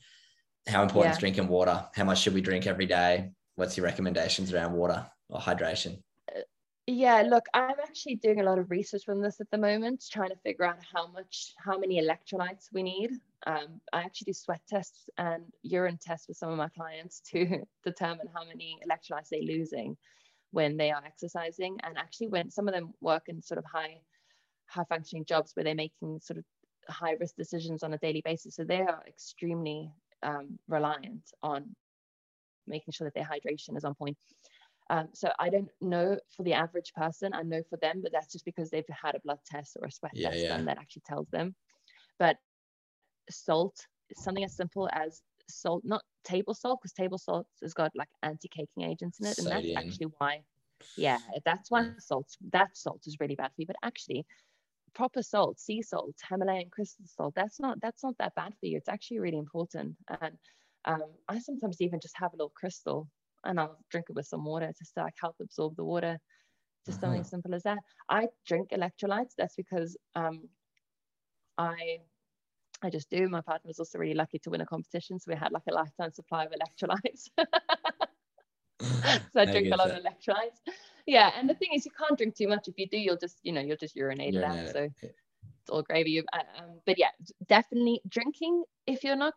How important yeah. is drinking water? How much should we drink every day? What's your recommendations around water or hydration? Uh, yeah, look, I'm actually doing a lot of research on this at the moment, trying to figure out how much, how many electrolytes we need. Um, I actually do sweat tests and urine tests with some of my clients to determine how many electrolytes they're losing when they are exercising. And actually, when some of them work in sort of high, high functioning jobs where they're making sort of high risk decisions on a daily basis. So they are extremely um, reliant on making sure that their hydration is on point. Um, so I don't know for the average person, I know for them, but that's just because they've had a blood test or a sweat yeah, test yeah. and that actually tells them. But salt, something as simple as salt, not table salt, because table salt has got like anti-caking agents in it. Sodium. And that's actually why, yeah, that's why mm. salt, that salt is really bad for you. But actually, proper salt, sea salt, Himalayan crystal salt, that's not that's not that bad for you. It's actually really important. And um, I sometimes even just have a little crystal and I'll drink it with some water just to like help absorb the water. Just something mm-hmm. simple as that. I drink electrolytes. That's because um, I I just do. My partner was also really lucky to win a competition, so we had like a lifetime supply of electrolytes. so I drink a lot of electrolytes. Yeah, and the thing is, you can't drink too much. If you do, you'll just, you know, you'll just urinate it out. So it's all gravy. Uh, um, but yeah, definitely drinking if you're not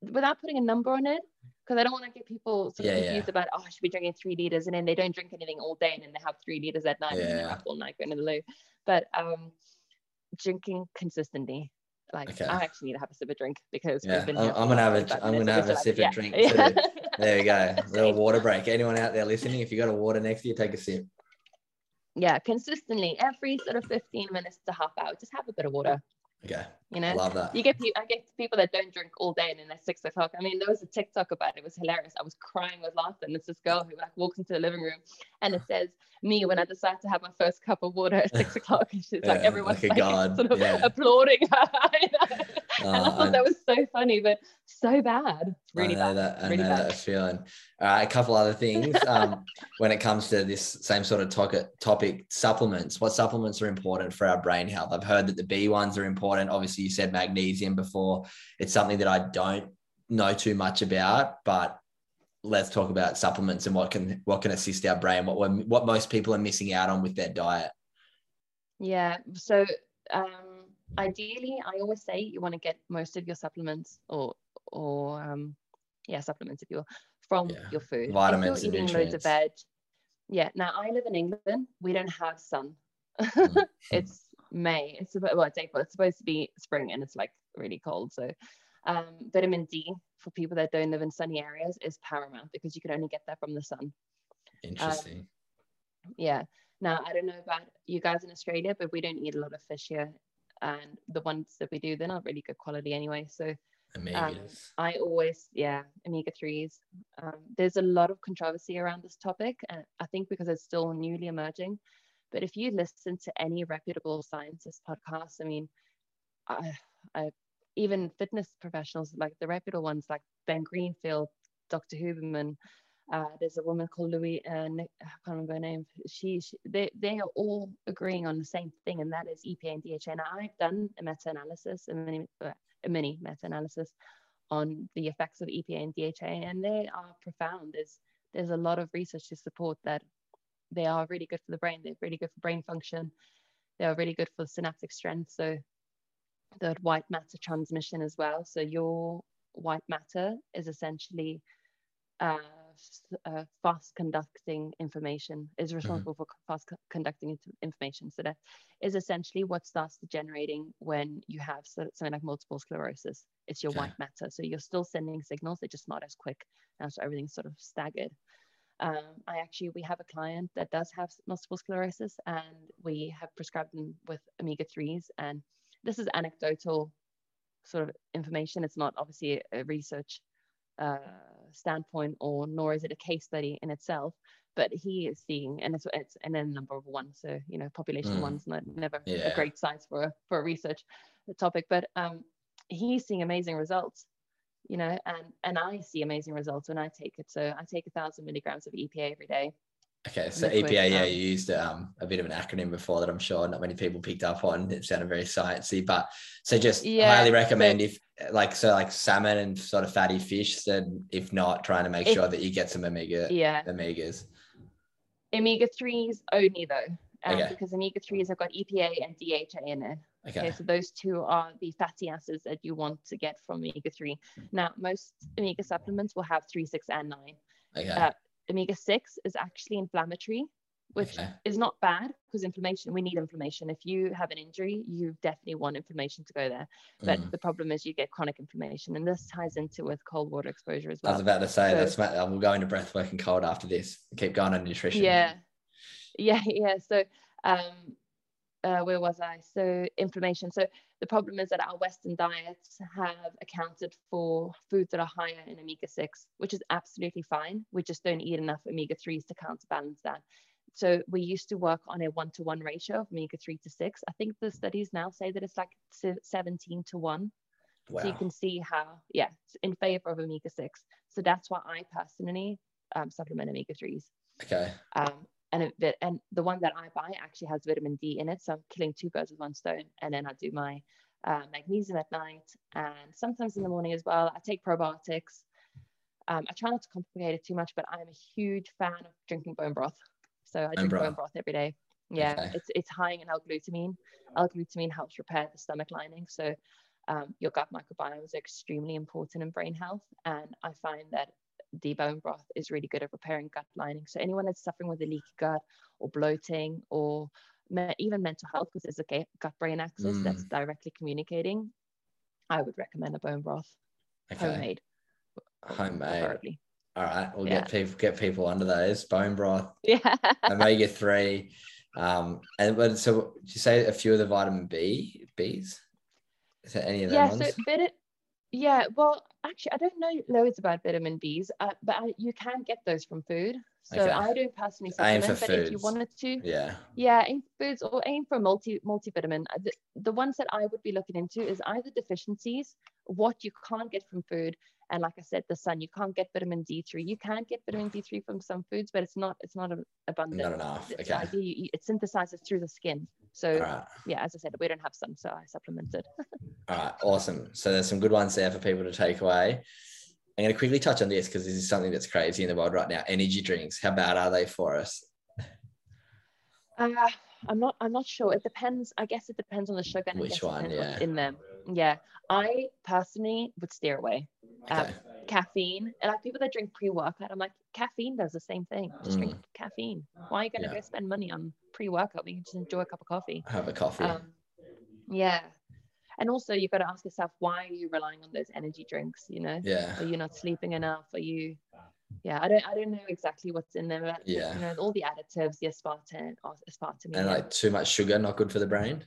without putting a number on it because I don't want to get people sort of yeah, confused yeah. about oh I should be drinking three liters and then they don't drink anything all day and then they have three liters at night and they're up all night going to the loo. But um, drinking consistently. Like okay. I actually need to have a sip of drink because yeah. I'm, I'm, gonna have a I'm gonna have a sip of drink too. there we go. A little water break. Anyone out there listening, if you got a water next to you, take a sip. Yeah, consistently every sort of 15 minutes to half hour, just have a bit of water. Okay. You know, I love that. You get people, I get people that don't drink all day and then at six o'clock. I mean, there was a TikTok about it. It was hilarious. I was crying with laughter. And it's this girl who like walks into the living room and it says, me when I decide to have my first cup of water at six o'clock. And she's yeah, like, everyone's like, like sort of yeah. applauding her. and I thought that was so funny, but so bad. Really I know bad. That, I really know bad. that feeling. All right, a couple other things. Um, when it comes to this same sort of topic, topic, supplements. What supplements are important for our brain health? I've heard that the B ones are important. Obviously, you said magnesium before. It's something that I don't know too much about, but let's talk about supplements and what can what can assist our brain. What what most people are missing out on with their diet. Yeah. So um, ideally, I always say you want to get most of your supplements or or um, yeah supplements if you're from yeah. your food. Vitamins if you're eating loads of veg. Yeah. Now I live in England. We don't have sun. mm. it's May. It's about well, it's April. It's supposed to be spring, and it's like really cold. So um, vitamin D for people that don't live in sunny areas is paramount because you can only get that from the sun. Interesting. Um, yeah. Now I don't know about you guys in Australia, but we don't eat a lot of fish here, and the ones that we do, they're not really good quality anyway. So um, I always, yeah, omega threes. Um, there's a lot of controversy around this topic, and I think because it's still newly emerging. But if you listen to any reputable scientist podcast, I mean, I, I even fitness professionals, like the reputable ones, like Ben Greenfield, Dr. Huberman. Uh, there's a woman called Louis, uh, Nick, I can't remember her name. She, she, they, they are all agreeing on the same thing, and that is EPA and DHA. And I've done a meta-analysis, a mini, uh, a mini meta-analysis on the effects of EPA and DHA, and they are profound. There's there's a lot of research to support that they are really good for the brain. They're really good for brain function. They are really good for synaptic strength. So the white matter transmission as well. So your white matter is essentially uh, uh, fast conducting information, is mm-hmm. responsible mm-hmm. for fast co- conducting information. So that is essentially what starts degenerating when you have something like multiple sclerosis. It's your okay. white matter. So you're still sending signals, they're just not as quick. And so everything's sort of staggered. Um, I actually, we have a client that does have multiple sclerosis and we have prescribed them with omega 3s and this is anecdotal sort of information. It's not obviously a research uh, standpoint, or nor is it a case study in itself. But he is seeing, and it's it's and then number of one. So you know, population mm. one's not, never yeah. a great size for a for a research topic. But um, he's seeing amazing results. You know, and and I see amazing results when I take it. So I take a thousand milligrams of EPA every day. Okay, so EPA, yeah, um, you used um, a bit of an acronym before that I'm sure not many people picked up on. It sounded very sciencey, but so just yeah, highly recommend if like so like salmon and sort of fatty fish. Then if not, trying to make sure that you get some omega yeah omegas. Omega threes only though, um, okay. because omega threes have got EPA and DHA in it. Okay. okay. So those two are the fatty acids that you want to get from omega three. Now most omega supplements will have three, six, and nine. Okay. Uh, omega 6 is actually inflammatory which okay. is not bad because inflammation we need inflammation if you have an injury you definitely want inflammation to go there but mm. the problem is you get chronic inflammation and this ties into with cold water exposure as well i was about to say so, that's we'll go into breath work and cold after this keep going on nutrition yeah yeah yeah so um uh, where was I? So inflammation. So the problem is that our Western diets have accounted for foods that are higher in omega six, which is absolutely fine. We just don't eat enough omega threes to counterbalance that. So we used to work on a one to one ratio of omega three to six. I think the studies now say that it's like 17 to one. Wow. So you can see how, yeah, in favor of omega six. So that's why I personally um, supplement omega threes. Okay. Um, and it, and the one that I buy actually has vitamin D in it, so I'm killing two birds with one stone. And then I do my uh, magnesium at night, and sometimes in the morning as well. I take probiotics. Um, I try not to complicate it too much, but I'm a huge fan of drinking bone broth. So I drink bone broth every day. Yeah, Okay. it's it's high in L-glutamine. L-glutamine helps repair the stomach lining. So um, your gut microbiome is extremely important in brain health, and I find that the bone broth is really good at repairing gut lining. So anyone that's suffering with a leaky gut or bloating or me- even mental health, because there's a ga- gut-brain axis that's directly communicating, I would recommend a bone broth, Okay. homemade, Homemade. preferably. All right. We'll Yeah. get people get people under those bone broth, Yeah. omega three. Um, and but so did you say a few of the vitamin B Bs? Is there any of them yeah ones? so vit- yeah well actually i don't know loads about vitamin b's uh, but I, you can get those from food so Okay. i don't personally supplement but if you wanted to yeah. yeah aim for foods or aim for multi multivitamin Uh, the, the ones that i would be looking into is either deficiencies what you can't get from food and like i said the sun you can't get vitamin d3 you can get vitamin d3 from some foods but it's not it's not abundant Not enough. Okay. idea you eat- it synthesizes through the skin so right. yeah as i said we don't have sun so i supplemented All right, awesome. So there's some good ones there for people to take away. I'm going to quickly touch on this because this is something that's crazy in the world right now. Energy drinks, how bad are they for us? Uh, I'm not. I'm not sure. It depends. I guess it depends on the sugar. And Which one, yeah. In them. Yeah. I personally would steer away. Um, Okay. Caffeine and like people that drink pre-workout, I'm like, caffeine does the same thing. Just drink caffeine. Why are you gonna Mm. Yeah. go spend money on pre-workout? We can just enjoy a cup of coffee. Have a coffee. Um, yeah. And also, you've got to ask yourself, why are you relying on those energy drinks? You know, yeah. are you not sleeping enough? Are you? Yeah, I don't. I don't know exactly what's in there. But, Yeah. You know, all the additives, the aspartame, or aspartame. And like too much sugar, not good for the brain.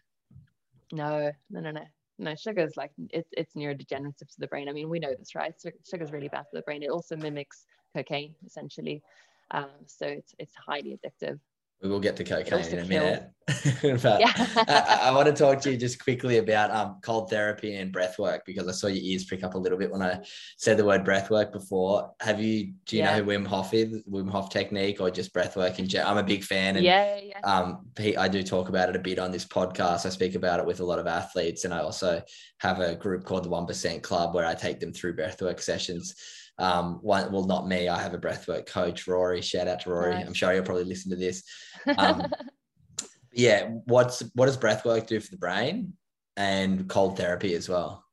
No, no, no, no. No, sugar is like it's it's neurodegenerative to the brain. I mean, we know this, right? Sugar is really bad for the brain. It also mimics cocaine, essentially. Um, so it's it's highly addictive. We will get to cocaine in a minute. but Yeah. I, I want to talk to you just quickly about um, cold therapy and breath work because I saw your ears prick up a little bit when I said the word breath work before. Have you, do you Yeah. know who Wim Hof is, Wim Hof technique or just breath work in general? I'm a big fan. And yeah, yeah. um, Pete, I do talk about it a bit on this podcast. I speak about it with a lot of athletes, and I also have a group called the One Percent Club where I take them through breath work sessions. Um, one, well, not me. I have a breathwork coach, Rory. Shout out to Rory. I'm sure you'll probably listen to this. Um, yeah, what's what does breath work do for the brain, and cold therapy as well?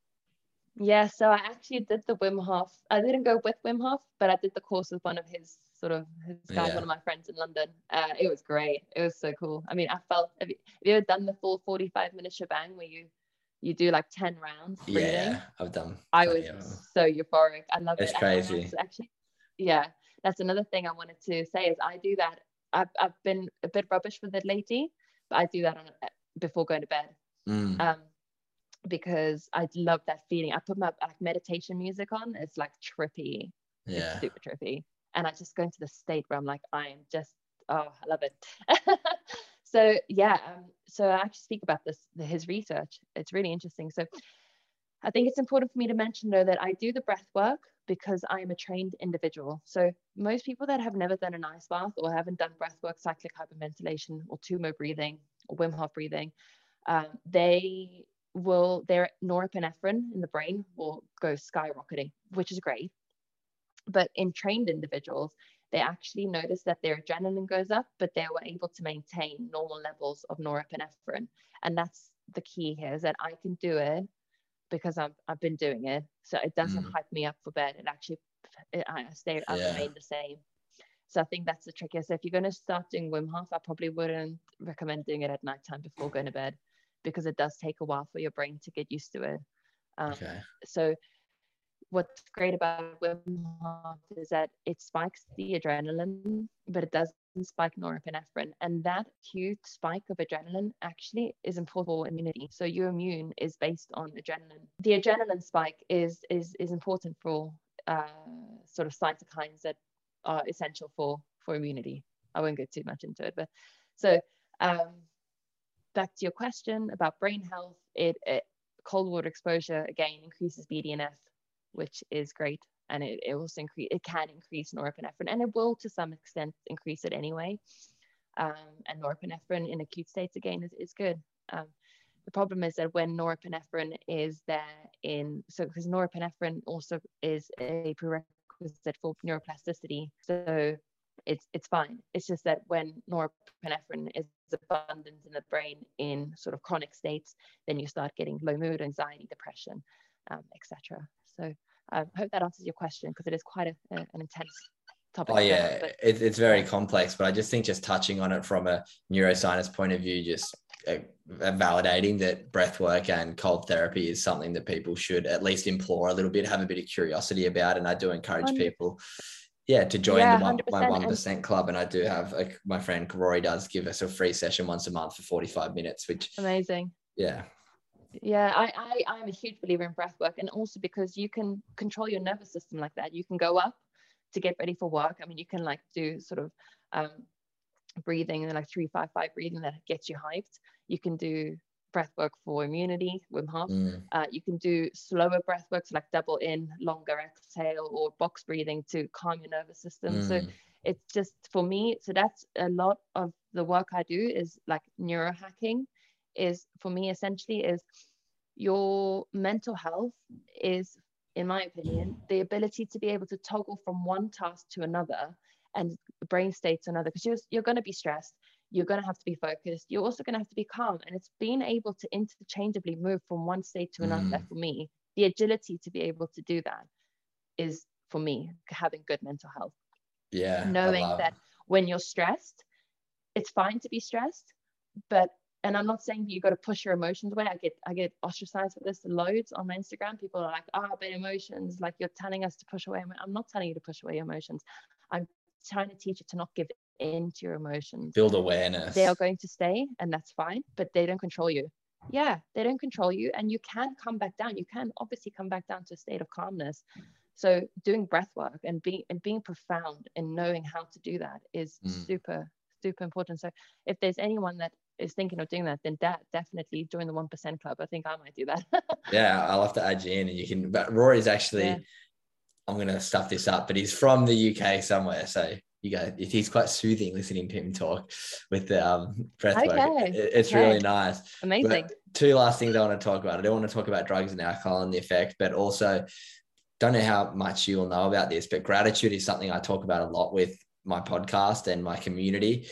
yeah, so I actually did the Wim Hof. I didn't go with Wim Hof, but I did the course with one of his sort of his guys, Yeah. one of my friends in London. Uh, it was great. It was so cool. I mean, I felt. Have you, have you ever done the full 45 minute shebang where you you do like 10 rounds breathing? Yeah, I've done. I was so euphoric. I love It's it. And I crazy. Actually, yeah, that's another thing I wanted to say is I do that. I've, I've been a bit rubbish with it lately, but I do that on before going to bed. Mm, Um, because I love that feeling. I put my like meditation music on. It's like trippy. It's yeah, super trippy. And I just go into the state where I'm like, I am just, oh, I love it. so yeah, um, so I actually speak about this, his research. It's really interesting. So I think it's important for me to mention though that I do the breath work because I am a trained individual. So most people that have never done an ice bath or haven't done breath work, cyclic hyperventilation or tummo breathing or Wim Hof breathing, um, they will their norepinephrine in the brain will go skyrocketing, which is great. But in trained individuals, they actually notice that their adrenaline goes up, but they were able to maintain normal levels of norepinephrine. And that's the key here is that I can do it because I've, I've been doing it. So it doesn't Mm. hype me up for bed. It actually, it, I stay, I Yeah. remain the same. So I think that's the trick. So if you're going to start doing Wim Hof, I probably wouldn't recommend doing it at nighttime before going to bed because it does take a while for your brain to get used to it. Um, okay, so what's great about Wim Hof is that it spikes the adrenaline, but it doesn't spike norepinephrine. And that acute spike of adrenaline actually is important for immunity. So your immune is based on adrenaline. The adrenaline spike is is is important for uh, sort of cytokines that are essential for for immunity. I won't go too much into it, but so um, back to your question about brain health, it, it cold water exposure again increases BDNF, which is great, and it, it also increase it can increase norepinephrine, and it will to some extent increase it anyway. Um, and norepinephrine in acute states again is, is good. Um, the problem is that when norepinephrine is there in so because norepinephrine also is a prerequisite for neuroplasticity. So it's it's fine. It's just that when norepinephrine is abundant in the brain in sort of chronic states, then you start getting low mood, anxiety, depression, um, etc. So I hope that answers your question because it is quite a, a, an intense topic. Oh yeah, but, it, it's very complex, but I just think just touching on it from a neuroscience point of view, just uh, validating that breath work and cold therapy is something that people should at least implore a little bit, have a bit of curiosity about, and I do encourage 100%. people. Yeah, to join yeah, the one, my one percent club, and I do have like my friend Rory does give us a free session once a month for forty five minutes, which amazing. Yeah, yeah I, I i'm a huge believer in breath work and also because you can control your nervous system like that. You can go up to get ready for work. I mean you can like do sort of um, breathing and like three five five breathing that gets you hyped. You can do breath work for immunity with half mm. uh, you can do slower breath work so like double in longer exhale or box breathing to calm your nervous system. Mm. so it's just for me so that's a lot of the work i do is like neurohacking is for me essentially is your mental health is in my opinion the ability to be able to toggle from one task to another and brain state to another. Because you're, you're going to be stressed you're going to have to be focused you're also going to have to be calm. And it's being able to interchangeably move from one state to another mm. for me the agility to be able to do that is for me having good mental health. Yeah knowing that when you're stressed it's fine to be stressed but and I'm not saying that you've got to push your emotions away. I get I get ostracized for this loads on my Instagram. People are like, "Ah, oh, but emotions, like you're telling us to push away." I'm not telling you to push away your emotions. I'm trying to teach you to not give in to your emotions. Build awareness. They are going to stay, and that's fine, but they don't control you. Yeah, they don't control you, and you can come back down. You can obviously come back down to a state of calmness. So doing breath work and being and being profound and knowing how to do that is mm. super super important. So if there's anyone that is thinking of doing that, then that definitely join the one percent club. I think I might do that. yeah, I'll have to add you in, and you can. But Rory's actually, yeah. I'm gonna stuff this up, but he's from the UK somewhere, so you go. He's quite soothing listening to him talk with the um, breath okay. work. It, it's okay. really nice. Amazing. But two last things I want to talk about. I don't want to talk about drugs and alcohol and the effect, but also don't know how much you'll know about this, but gratitude is something I talk about a lot with my podcast and my community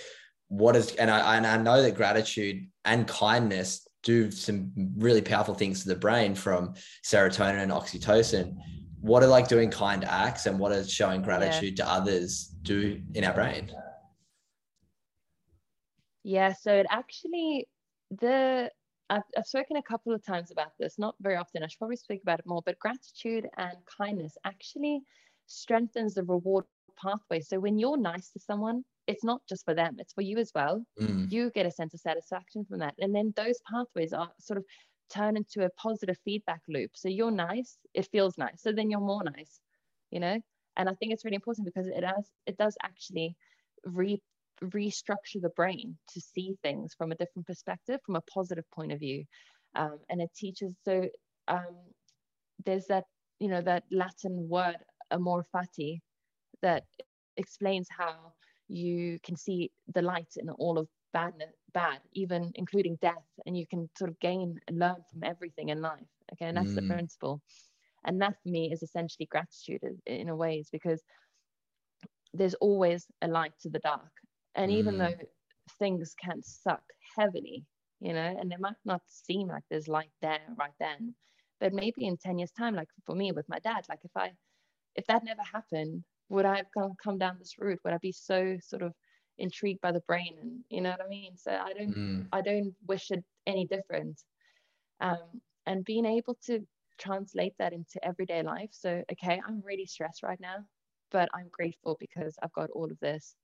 what is and I and I know that gratitude and kindness do some really powerful things to the brain from serotonin and oxytocin. What are like doing kind acts and what is showing gratitude yeah. to others do in our brain? Yeah, so it actually the I've, I've spoken a couple of times about this, not very often. I should probably speak about it more, but gratitude and kindness actually strengthens the reward pathway. So when you're nice to someone, it's not just for them, it's for you as well. Mm. You get a sense of satisfaction from that. And then those pathways are sort of turn into a positive feedback loop. So you're nice, it feels nice. So then you're more nice, you know? And I think it's really important because it has it does actually re restructure the brain to see things from a different perspective, from a positive point of view. Um, and it teaches so um, there's that, you know, that Latin word amor fati that explains how you can see the light in all of bad, bad, even including death, and you can sort of gain and learn from everything in life. Okay, and that's mm. the principle. And that for me is essentially gratitude in a way, is because there's always a light to the dark. And mm. even though things can suck heavily, you know, and it might not seem like there's light there right then, but maybe in 10 years' time, like for me with my dad, like if I if that never happened, would I have come, come down this route? Would I be so sort of intrigued by the brain? And you know what I mean? So I don't, mm. I don't wish it any different. Um, and being able to translate that into everyday life. So, okay, I'm really stressed right now, but I'm grateful because I've got all of this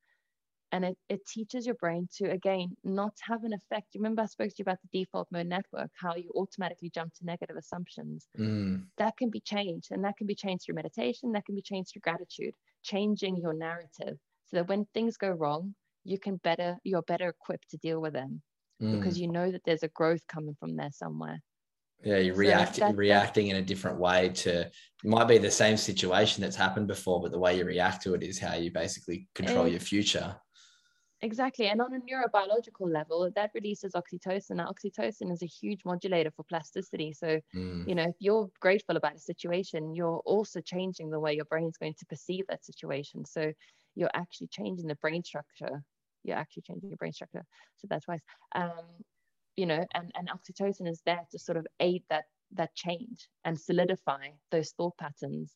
and it, it teaches your brain to again not have an effect You remember i spoke to you about the default mode network how you automatically jump to negative assumptions mm. that can be changed and that can be changed through meditation that can be changed through gratitude changing your narrative so that when things go wrong you can better you're better equipped to deal with them mm. because you know that there's a growth coming from there somewhere yeah you're so reacting reacting in a different way to it might be the same situation that's happened before but the way you react to it is how you basically control your future Exactly. And on a neurobiological level, that releases oxytocin. Now, oxytocin is a huge modulator for plasticity. So, Mm. you know, if you're grateful about a situation, you're also changing the way your brain's going to perceive that situation. So, you're actually changing the brain structure. You're actually changing your brain structure. So, that's why, um, you know, and, and oxytocin is there to sort of aid that that change and solidify those thought patterns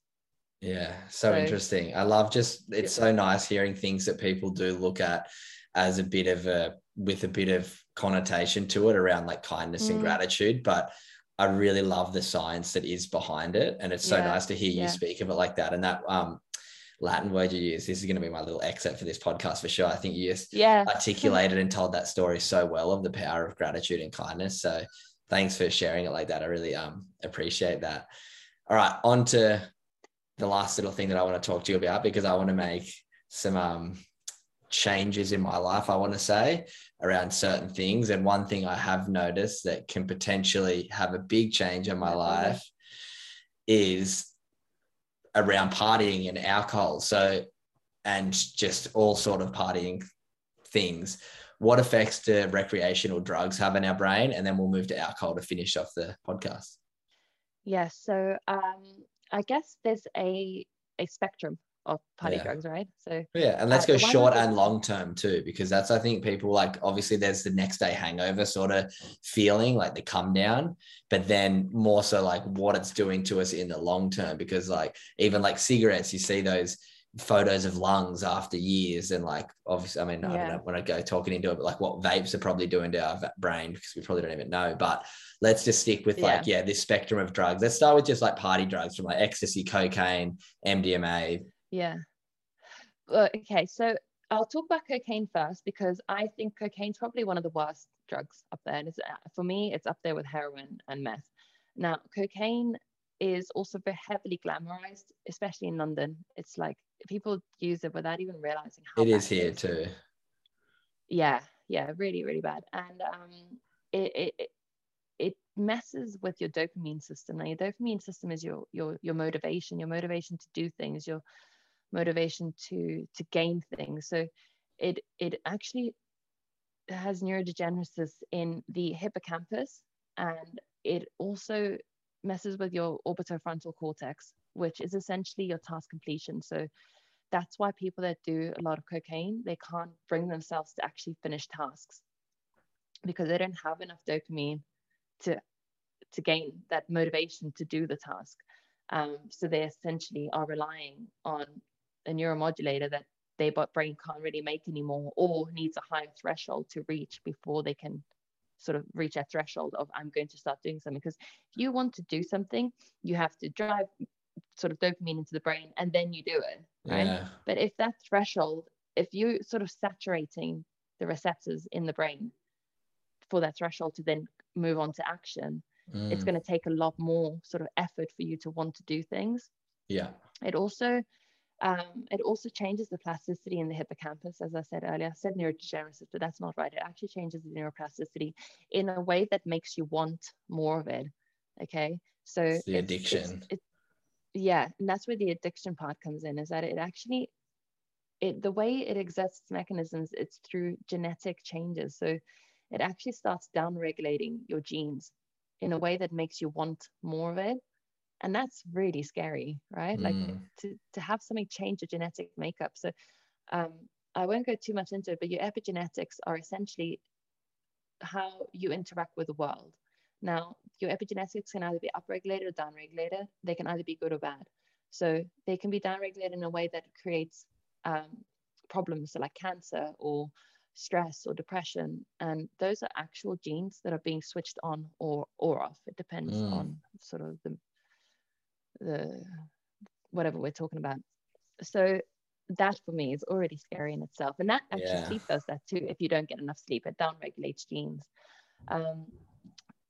Yeah, so, So- interesting. I love just it's so nice hearing things that people do look at as a bit of a with a bit of connotation to it around like kindness and Mm. gratitude, but I really love the science that is behind it. And it's so Yeah, nice to hear you yeah. speak of it like that. And that um Latin word you use, this is going to be my little excerpt for this podcast for sure. I think you just yeah articulated and told that story so well of the power of gratitude and kindness. So thanks for sharing it like that. I really um appreciate that. All right, on to the last little thing that I want to talk to you about because I want to make some um changes in my life, I want to say, around certain things. And one thing I have noticed that can potentially have a big change in my life is around partying and alcohol. So, and just all sort of partying things. What effects do recreational drugs have in our brain? And then we'll move to alcohol to finish off the podcast. Yes. So um, I guess there's a a spectrum of party Yeah. drugs, right? So Yeah, and let's Uh, go short and long term too, because that's I think people like obviously there's the next day hangover sort of feeling like the come down, but then more so like what it's doing to us in the long term, because like even like cigarettes, you see those photos of lungs after years, and like obviously, I mean, I don't Yeah. know when I go talking into it, but like what vapes are probably doing to our brain because we probably don't even know. But let's just stick with like yeah, this spectrum of drugs. Let's start with just like party drugs from like ecstasy, cocaine, MDMA. yeah. Okay. So I'll talk about cocaine first because I think cocaine's probably one of the worst drugs up there. And it's, uh, for me, it's up there with heroin and meth. Now, cocaine is also very heavily glamorized, especially in London. It's like people use it without even realizing how It is here too. yeah yeah really really bad. And um it, it it- it messes with your dopamine system. Now your dopamine system is your your your motivation your motivation to do things your motivation to to gain things. So it it actually has neurodegenesis in the hippocampus and it also messes with your orbitofrontal cortex which is essentially your task completion. So that's why people that do a lot of cocaine they can't bring themselves to actually finish tasks because they don't have enough dopamine to to gain that motivation to do the task. Um, so they essentially are relying on a neuromodulator that their brain can't really make anymore or needs a higher threshold to reach before they can sort of reach that threshold of i'm going to start doing something because if you want to do something you have to drive sort of dopamine into the brain and then you do it right Yeah. but if that threshold, if you sort of saturating the receptors in the brain for that threshold to then move on to action, it's Mm, going to take a lot more sort of effort for you to want to do things. yeah. It also um, it also changes the plasticity in the hippocampus, as I said earlier. I said neurodegenerative, but that's not right. It actually changes the neuroplasticity in a way that makes you want more of it. Okay, so It's the addiction. it, yeah, and that's where the addiction part comes in. Is that it actually, it the way it exerts its mechanisms, it's through genetic changes. So it actually starts down regulating your genes in a way that makes you want more of it and that's really scary right? Like Mm. to, to have something change your genetic makeup. So um, i won't go too much into it but your epigenetics are essentially how you interact with the world. Now your epigenetics can either be upregulated or downregulated. They can either be good or bad. So they can be downregulated in a way that creates um, problems so like cancer or stress or depression. And those are actual genes that are being switched on or or off. It depends Mm. on sort of the the whatever we're talking about so that for me is already scary in itself and that actually Yeah. sleep does that too if you don't get enough sleep it down regulates genes um,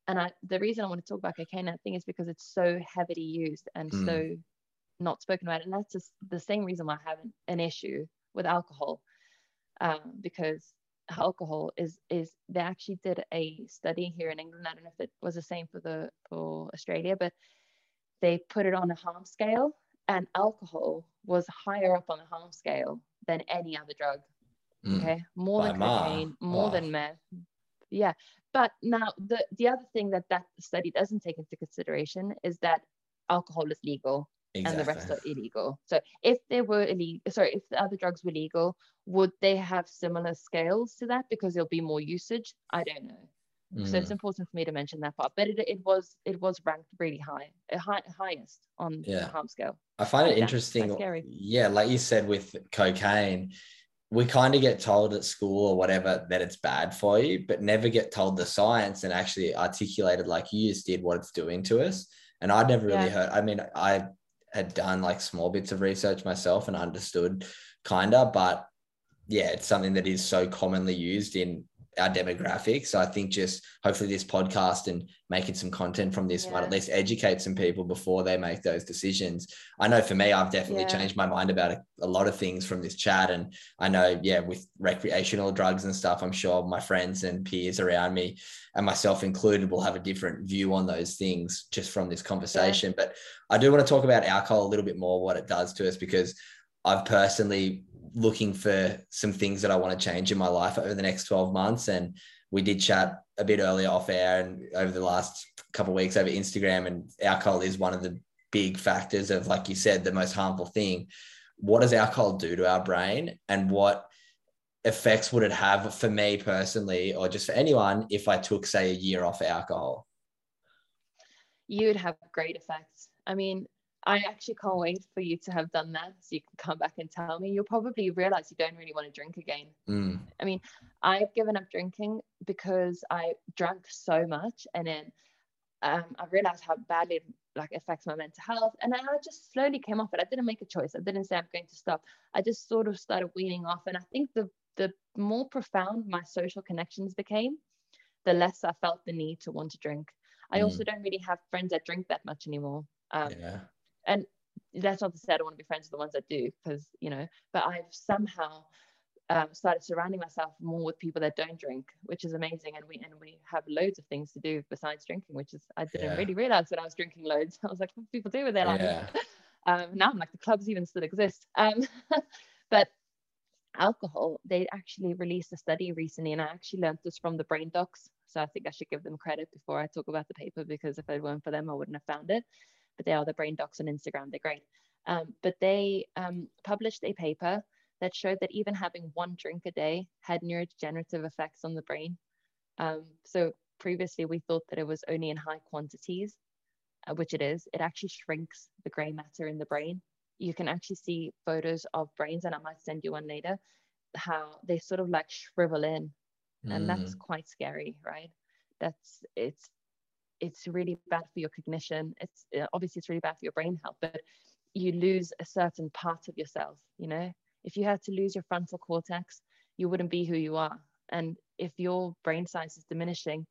and I, the reason I want to talk about cocaine, I think, is because it's so heavily used and Mm. so not spoken about. And that's just the same reason why I have an, an issue with alcohol, um, because alcohol is is they actually did a study here in England. I don't know if it was the same for the for Australia, but they put it on a harm scale, and alcohol was higher up on the harm scale than any other drug. Mm. Okay, more By than cocaine, more oh. than meth. Yeah, but now the the other thing that that study doesn't take into consideration is that alcohol is legal exactly. and the rest are illegal. So if they were illegal, sorry, if the other drugs were legal, would they have similar scales to that because there'll be more usage? I don't know. Mm. So it's mm. important for me to mention that part. But it, it was it was ranked really high, high highest on yeah. the harm scale. I find it interesting. Yeah, like you said with cocaine, we kind of get told at school or whatever that it's bad for you, but never get told the science and actually articulated like you just did what it's doing to us. And I'd never really yeah. heard. I mean, I had done like small bits of research myself and understood kind of, but yeah, it's something that is so commonly used in our demographic. So I think just hopefully this podcast and making some content from this yeah. might at least educate some people before they make those decisions. I know for me, I've definitely yeah. changed my mind about a, a, lot of things from this chat. And I know, yeah, with recreational drugs and stuff, I'm sure my friends and peers around me and myself included will have a different view on those things just from this conversation. Yeah. But I do want to talk about alcohol a little bit more, what it does to us, because I've personally looking for some things that I want to change in my life over the next 12 months. And we did chat a bit earlier off air and over the last couple weeks over Instagram. And alcohol is one of the big factors of, like you said, the most harmful thing. What does alcohol do to our brain? And what effects would it have for me personally, or just for anyone, if I took, say, a year off alcohol? You'd have great effects. I mean, I actually can't wait for you to have done that so you can come back and tell me. You'll probably realize you don't really want to drink again. Mm. I mean, I've given up drinking because I drank so much and then um, I realized how badly it like affects my mental health. And I just slowly came off it. I didn't make a choice. I didn't say I'm going to stop. I just sort of started weaning off. And I think the the more profound my social connections became, the less I felt the need to want to drink. I mm. also don't really have friends that drink that much anymore. Um, yeah and that's not to say I don't want to be friends with the ones that do, because you know, but I've somehow um, started surrounding myself more with people that don't drink, which is amazing. And we and we have loads of things to do besides drinking, which is I didn't yeah. really realize when I was drinking loads. I was like, what do people do with their life? Yeah. Um, now I'm like the clubs even still exist. Um, but alcohol, they actually released a study recently, and I actually learned this from the Brain Docs. So I think I should give them credit before I talk about the paper because if it weren't for them, I wouldn't have found it but they are the brain docs on Instagram. They're great. Um, but they um, published a paper that showed that even having one drink a day had neurodegenerative effects on the brain. Um, so previously we thought that it was only in high quantities, uh, which it is. It actually shrinks the gray matter in the brain. You can actually see photos of brains, and I might send you one later, how they sort of like shrivel in. And mm. that's quite scary, right? That's it's it's really bad for your cognition. It's uh, obviously it's really bad for your brain health but you lose a certain part of yourself you know? If you had to lose your frontal cortex you wouldn't be who you are. And if your brain size is diminishing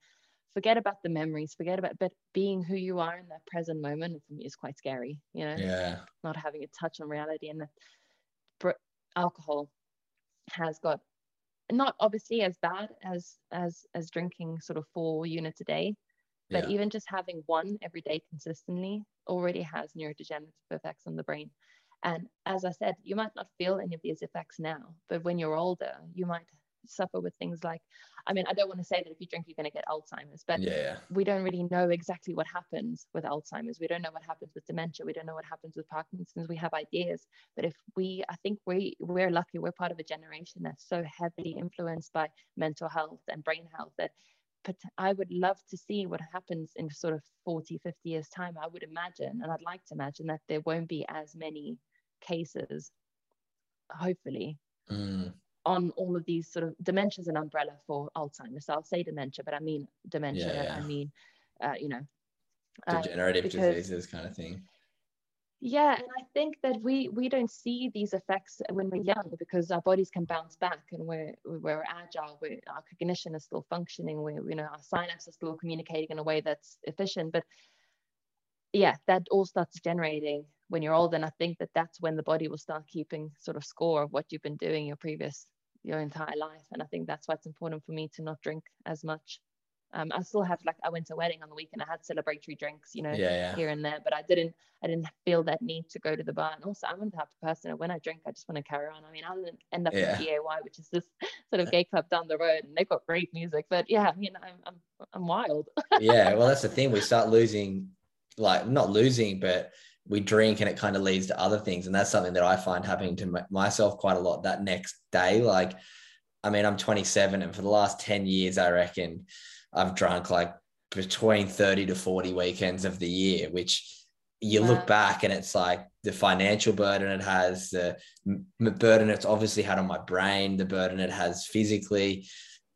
forget about the memories forget about but being who you are in that present moment for me is quite scary you know? Yeah. Not having a touch on reality and that alcohol has got not obviously as bad as as as drinking sort of four units a day but yeah. even just having one every day consistently already has neurodegenerative effects on the brain. And as I said, you might not feel any of these effects now, but when you're older, you might suffer with things like I mean, I don't want to say that if you drink, you're going to get Alzheimer's, but yeah. we don't really know exactly what happens with Alzheimer's. We don't know what happens with dementia. We don't know what happens with Parkinson's. We have ideas, but if we, I think we we're lucky. We're part of a generation that's so heavily influenced by mental health and brain health that I would love to see what happens in sort of 40, 50 years' time. I would imagine, and I'd like to imagine that there won't be as many cases, hopefully, mm. on all of these sort of dementia is an umbrella for Alzheimer's. So I'll say dementia, but I mean dementia. Yeah, yeah. I mean, uh, you know, degenerative uh, because, diseases kind of thing yeah and i think that we we don't see these effects when we're young because our bodies can bounce back and we're we're agile we're, our cognition is still functioning we you know our synapses are still communicating in a way that's efficient. But yeah that all starts generating when you're old and i think that that's when the body will start keeping sort of score of what you've been doing your previous your entire life. And i think that's why it's important for me to not drink as much Um, I still have like I went to a wedding on the weekend. I had celebratory drinks, you know, Yeah, yeah. here and there, but I didn't I didn't feel that need to go to the bar. And also, I'm the type of person that when I drink, I just want to carry on. I mean, I didn't end up Yeah. in GAY, which is this sort of gay club down the road, and they've got great music. But yeah, I mean, I'm I'm I'm wild. yeah, well, that's the thing. We start losing, like not losing, but we drink and it kind of leads to other things. And that's something that I find happening to my- myself quite a lot that next day. Like, I mean, I'm 27, and for the last 10 years, I reckon I've drunk like between 30 to 40 weekends of the year, which you Wow. look back and it's like the financial burden it has, the burden it's obviously had on my brain, the burden it has physically.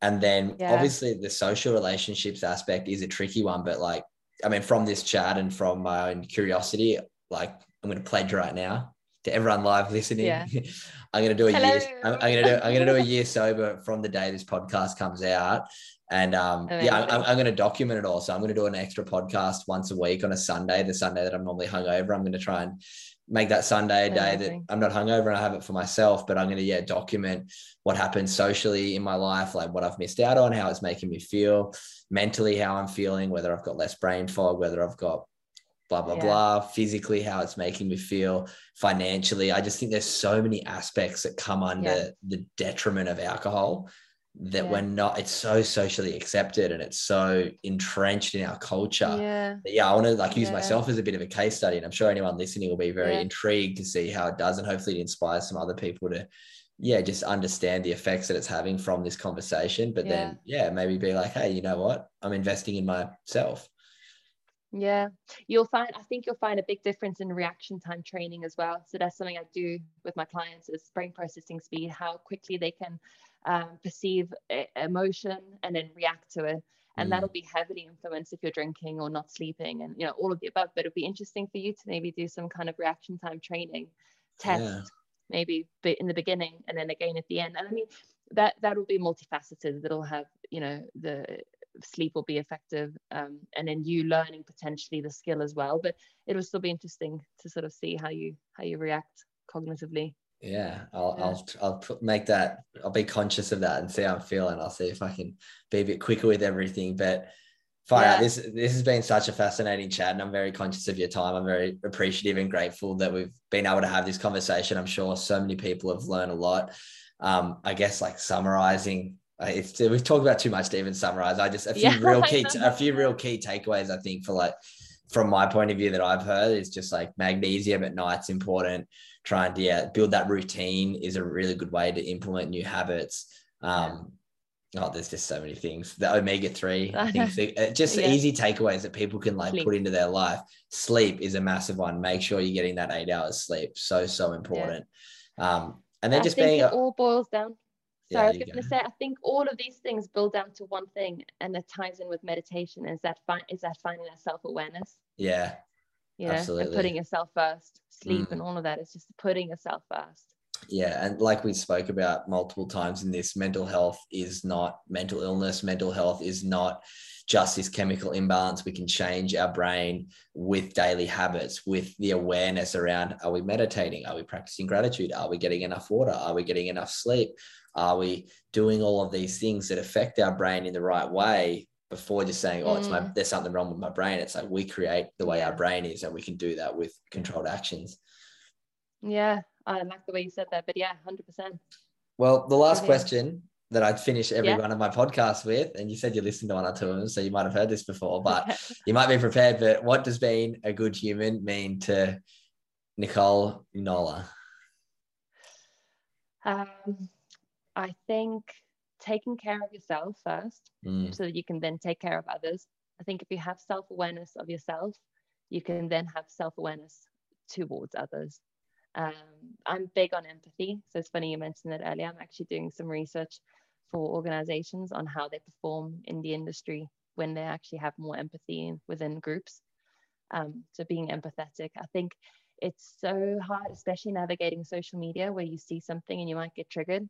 And then Yeah. obviously the social relationships aspect is a tricky one, but like, I mean, from this chat and from my own curiosity, like I'm going to pledge right now to everyone live listening. Yeah. I'm going to do a year. I'm, I'm going to do. I'm going to do a year sober from the day this podcast comes out, and um, yeah, I'm, I'm going to document it all. So I'm going to do an extra podcast once a week on a Sunday, the Sunday that I'm normally hungover. I'm going to try and make that Sunday a day that I'm not hungover and I have it for myself, but I'm going to yeah document what happens socially in my life, like what I've missed out on, how it's making me feel mentally, how I'm feeling, whether I've got less brain fog, whether I've got blah blah Yeah. blah physically how it's making me feel financially i just think there's so many aspects that come under Yeah. the detriment of alcohol that Yeah. we're not it's so socially accepted and it's so entrenched in our culture Yeah. Yeah i want to like use Yeah. myself as a bit of a case study and i'm sure anyone listening will be very intrigued to see how it does and hopefully it inspires some other people to yeah just understand the effects that it's having from this conversation but then yeah maybe be like hey you know what i'm investing in myself Yeah, you'll find, I think you'll find a big difference in reaction time training as well. So that's something I do with my clients is brain processing speed, how quickly they can um, perceive emotion and then react to it. And Mm. that'll be heavily influenced if you're drinking or not sleeping and, you know, all of the above. But it'll be interesting for you to maybe do some kind of reaction time training test, Yeah. maybe in the beginning and then again at the end. And I mean, that that will be multifaceted. That'll have, you know, the sleep will be effective um, and then you learning potentially the skill as well but it'll still be interesting to sort of see how you how you react cognitively Yeah, I'll Yeah. I'll I'll put, make that. I'll be conscious of that and see how I'm feeling. I'll see if I can be a bit quicker with everything. But fire out. Yeah. This this has been such a fascinating chat, and I'm very conscious of your time. I'm very appreciative and grateful that we've been able to have this conversation. I'm sure so many people have learned a lot. Um, I guess like summarizing. Uh, it's, we've talked about too much to even summarize. I just a few Yeah, real key a few real key takeaways. I think for like from my point of view that I've heard is just like magnesium at night's important. Trying to yeah, build that routine is a really good way to implement new habits. Um, oh, there's just so many things. The omega three, so- uh, just Yeah. easy takeaways that people can like Sleep. put into their life. Sleep is a massive one. Make sure you're getting that eight hours sleep. So so important. Um, and then I just being it all boils down Yeah, sorry i was going to say i think all of these things build down to one thing and it ties in with meditation is that fi- is that finding that self-awareness yeah, you know and putting yourself first sleep Mm. and all of that it's just putting yourself first Yeah, and like we spoke about multiple times in this, mental health is not mental illness. Mental health is not just this chemical imbalance. We can change our brain with daily habits, with the awareness around are we meditating? Are we practicing gratitude? Are we getting enough water? Are we getting enough sleep? Are we doing all of these things that affect our brain in the right way before just saying, oh, it's my Mm. there's something wrong with my brain? It's like we create the way our brain is, and we can do that with controlled actions. yeah i like the way you said that but yeah 100% Well, the last Okay. question that I'd finish every Yeah. one of my podcasts with, and you said you listened to one or two of them, so you might have heard this before, but you might be prepared. But what does being a good human mean to Nicole Nola? Um, I think taking care of yourself first Mm, so that you can then take care of others. I think if you have self awareness of yourself, you can then have self awareness towards others. Um, I'm big on empathy. So it's funny you mentioned that earlier. I'm actually doing some research for organizations on how they perform in the industry when they actually have more empathy within groups. Um, so being empathetic, I think it's so hard, especially navigating social media where you see something and you might get triggered.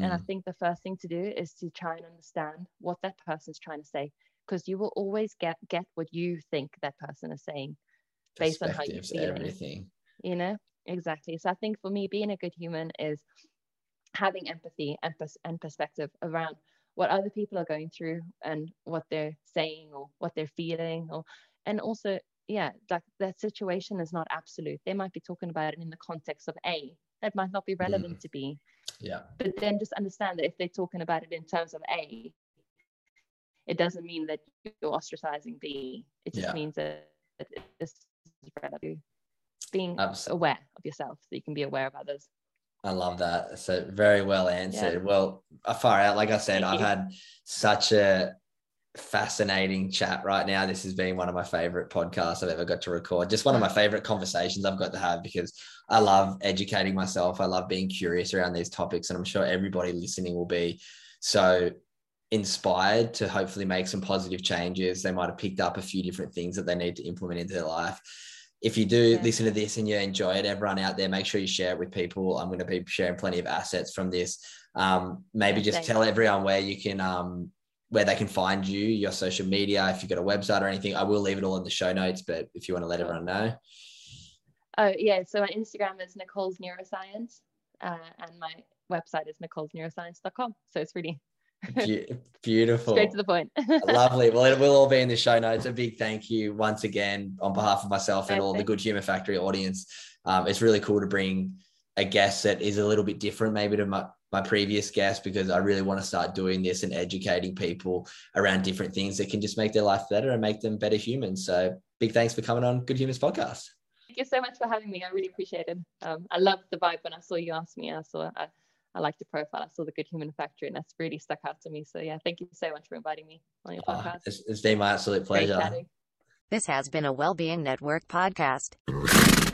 And I mm, think the first thing to do is to try and understand what that person's trying to say, because you will always get get what you think that person is saying, based on how perspectives, feeling. everything. You know, exactly. So I think for me, being a good human is having empathy and, pers- and perspective around what other people are going through and what they're saying or what they're feeling or and also yeah like that situation is not absolute they might be talking about it in the context of a that might not be relevant mm. to b yeah but then just understand that if they're talking about it in terms of a it doesn't mean that you're ostracizing b it just yeah. means that this is relevant being Absolutely. aware of yourself so you can be aware of others I love that. So very well answered. Yeah. Well, uh, far out. Like I said, I've had such a fascinating chat right now. This has been one of my favorite podcasts I've ever got to record. Just one of my favorite conversations I've got to have because I love educating myself. I love being curious around these topics, and I'm sure everybody listening will be so inspired to hopefully make some positive changes. They might have picked up a few different things that they need to implement into their life if you do yeah. listen to this and you enjoy it, everyone out there, make sure you share it with people. I'm going to be sharing plenty of assets from this. Um, maybe just Thanks. tell everyone where you can, um, where they can find you, your social media, if you've got a website or anything. I will leave it all in the show notes, but if you want to let everyone know. Oh yeah, so my Instagram is Nicole's Neuroscience, uh, and my website is nicolesneuroscience.com. So it's really Beautiful. Straight to the point. Lovely. Well, it will all be in the show notes. A big thank you once again on behalf of myself and all the Good Human Factory audience. Um, it's really cool to bring a guest that is a little bit different, maybe to my, my previous guest, because I really want to start doing this and educating people around different things that can just make their life better and make them better humans. So, big thanks for coming on Good Humans podcast. Thank you so much for having me. I really appreciate it. Um, I loved the vibe when I saw you ask me. I saw. I, I liked your profile. I saw the Good Human Factory, and that's really stuck out to me. So yeah, thank you so much for inviting me on your ah, podcast. it's, it's been my absolute pleasure. This has been a Wellbeing Network podcast.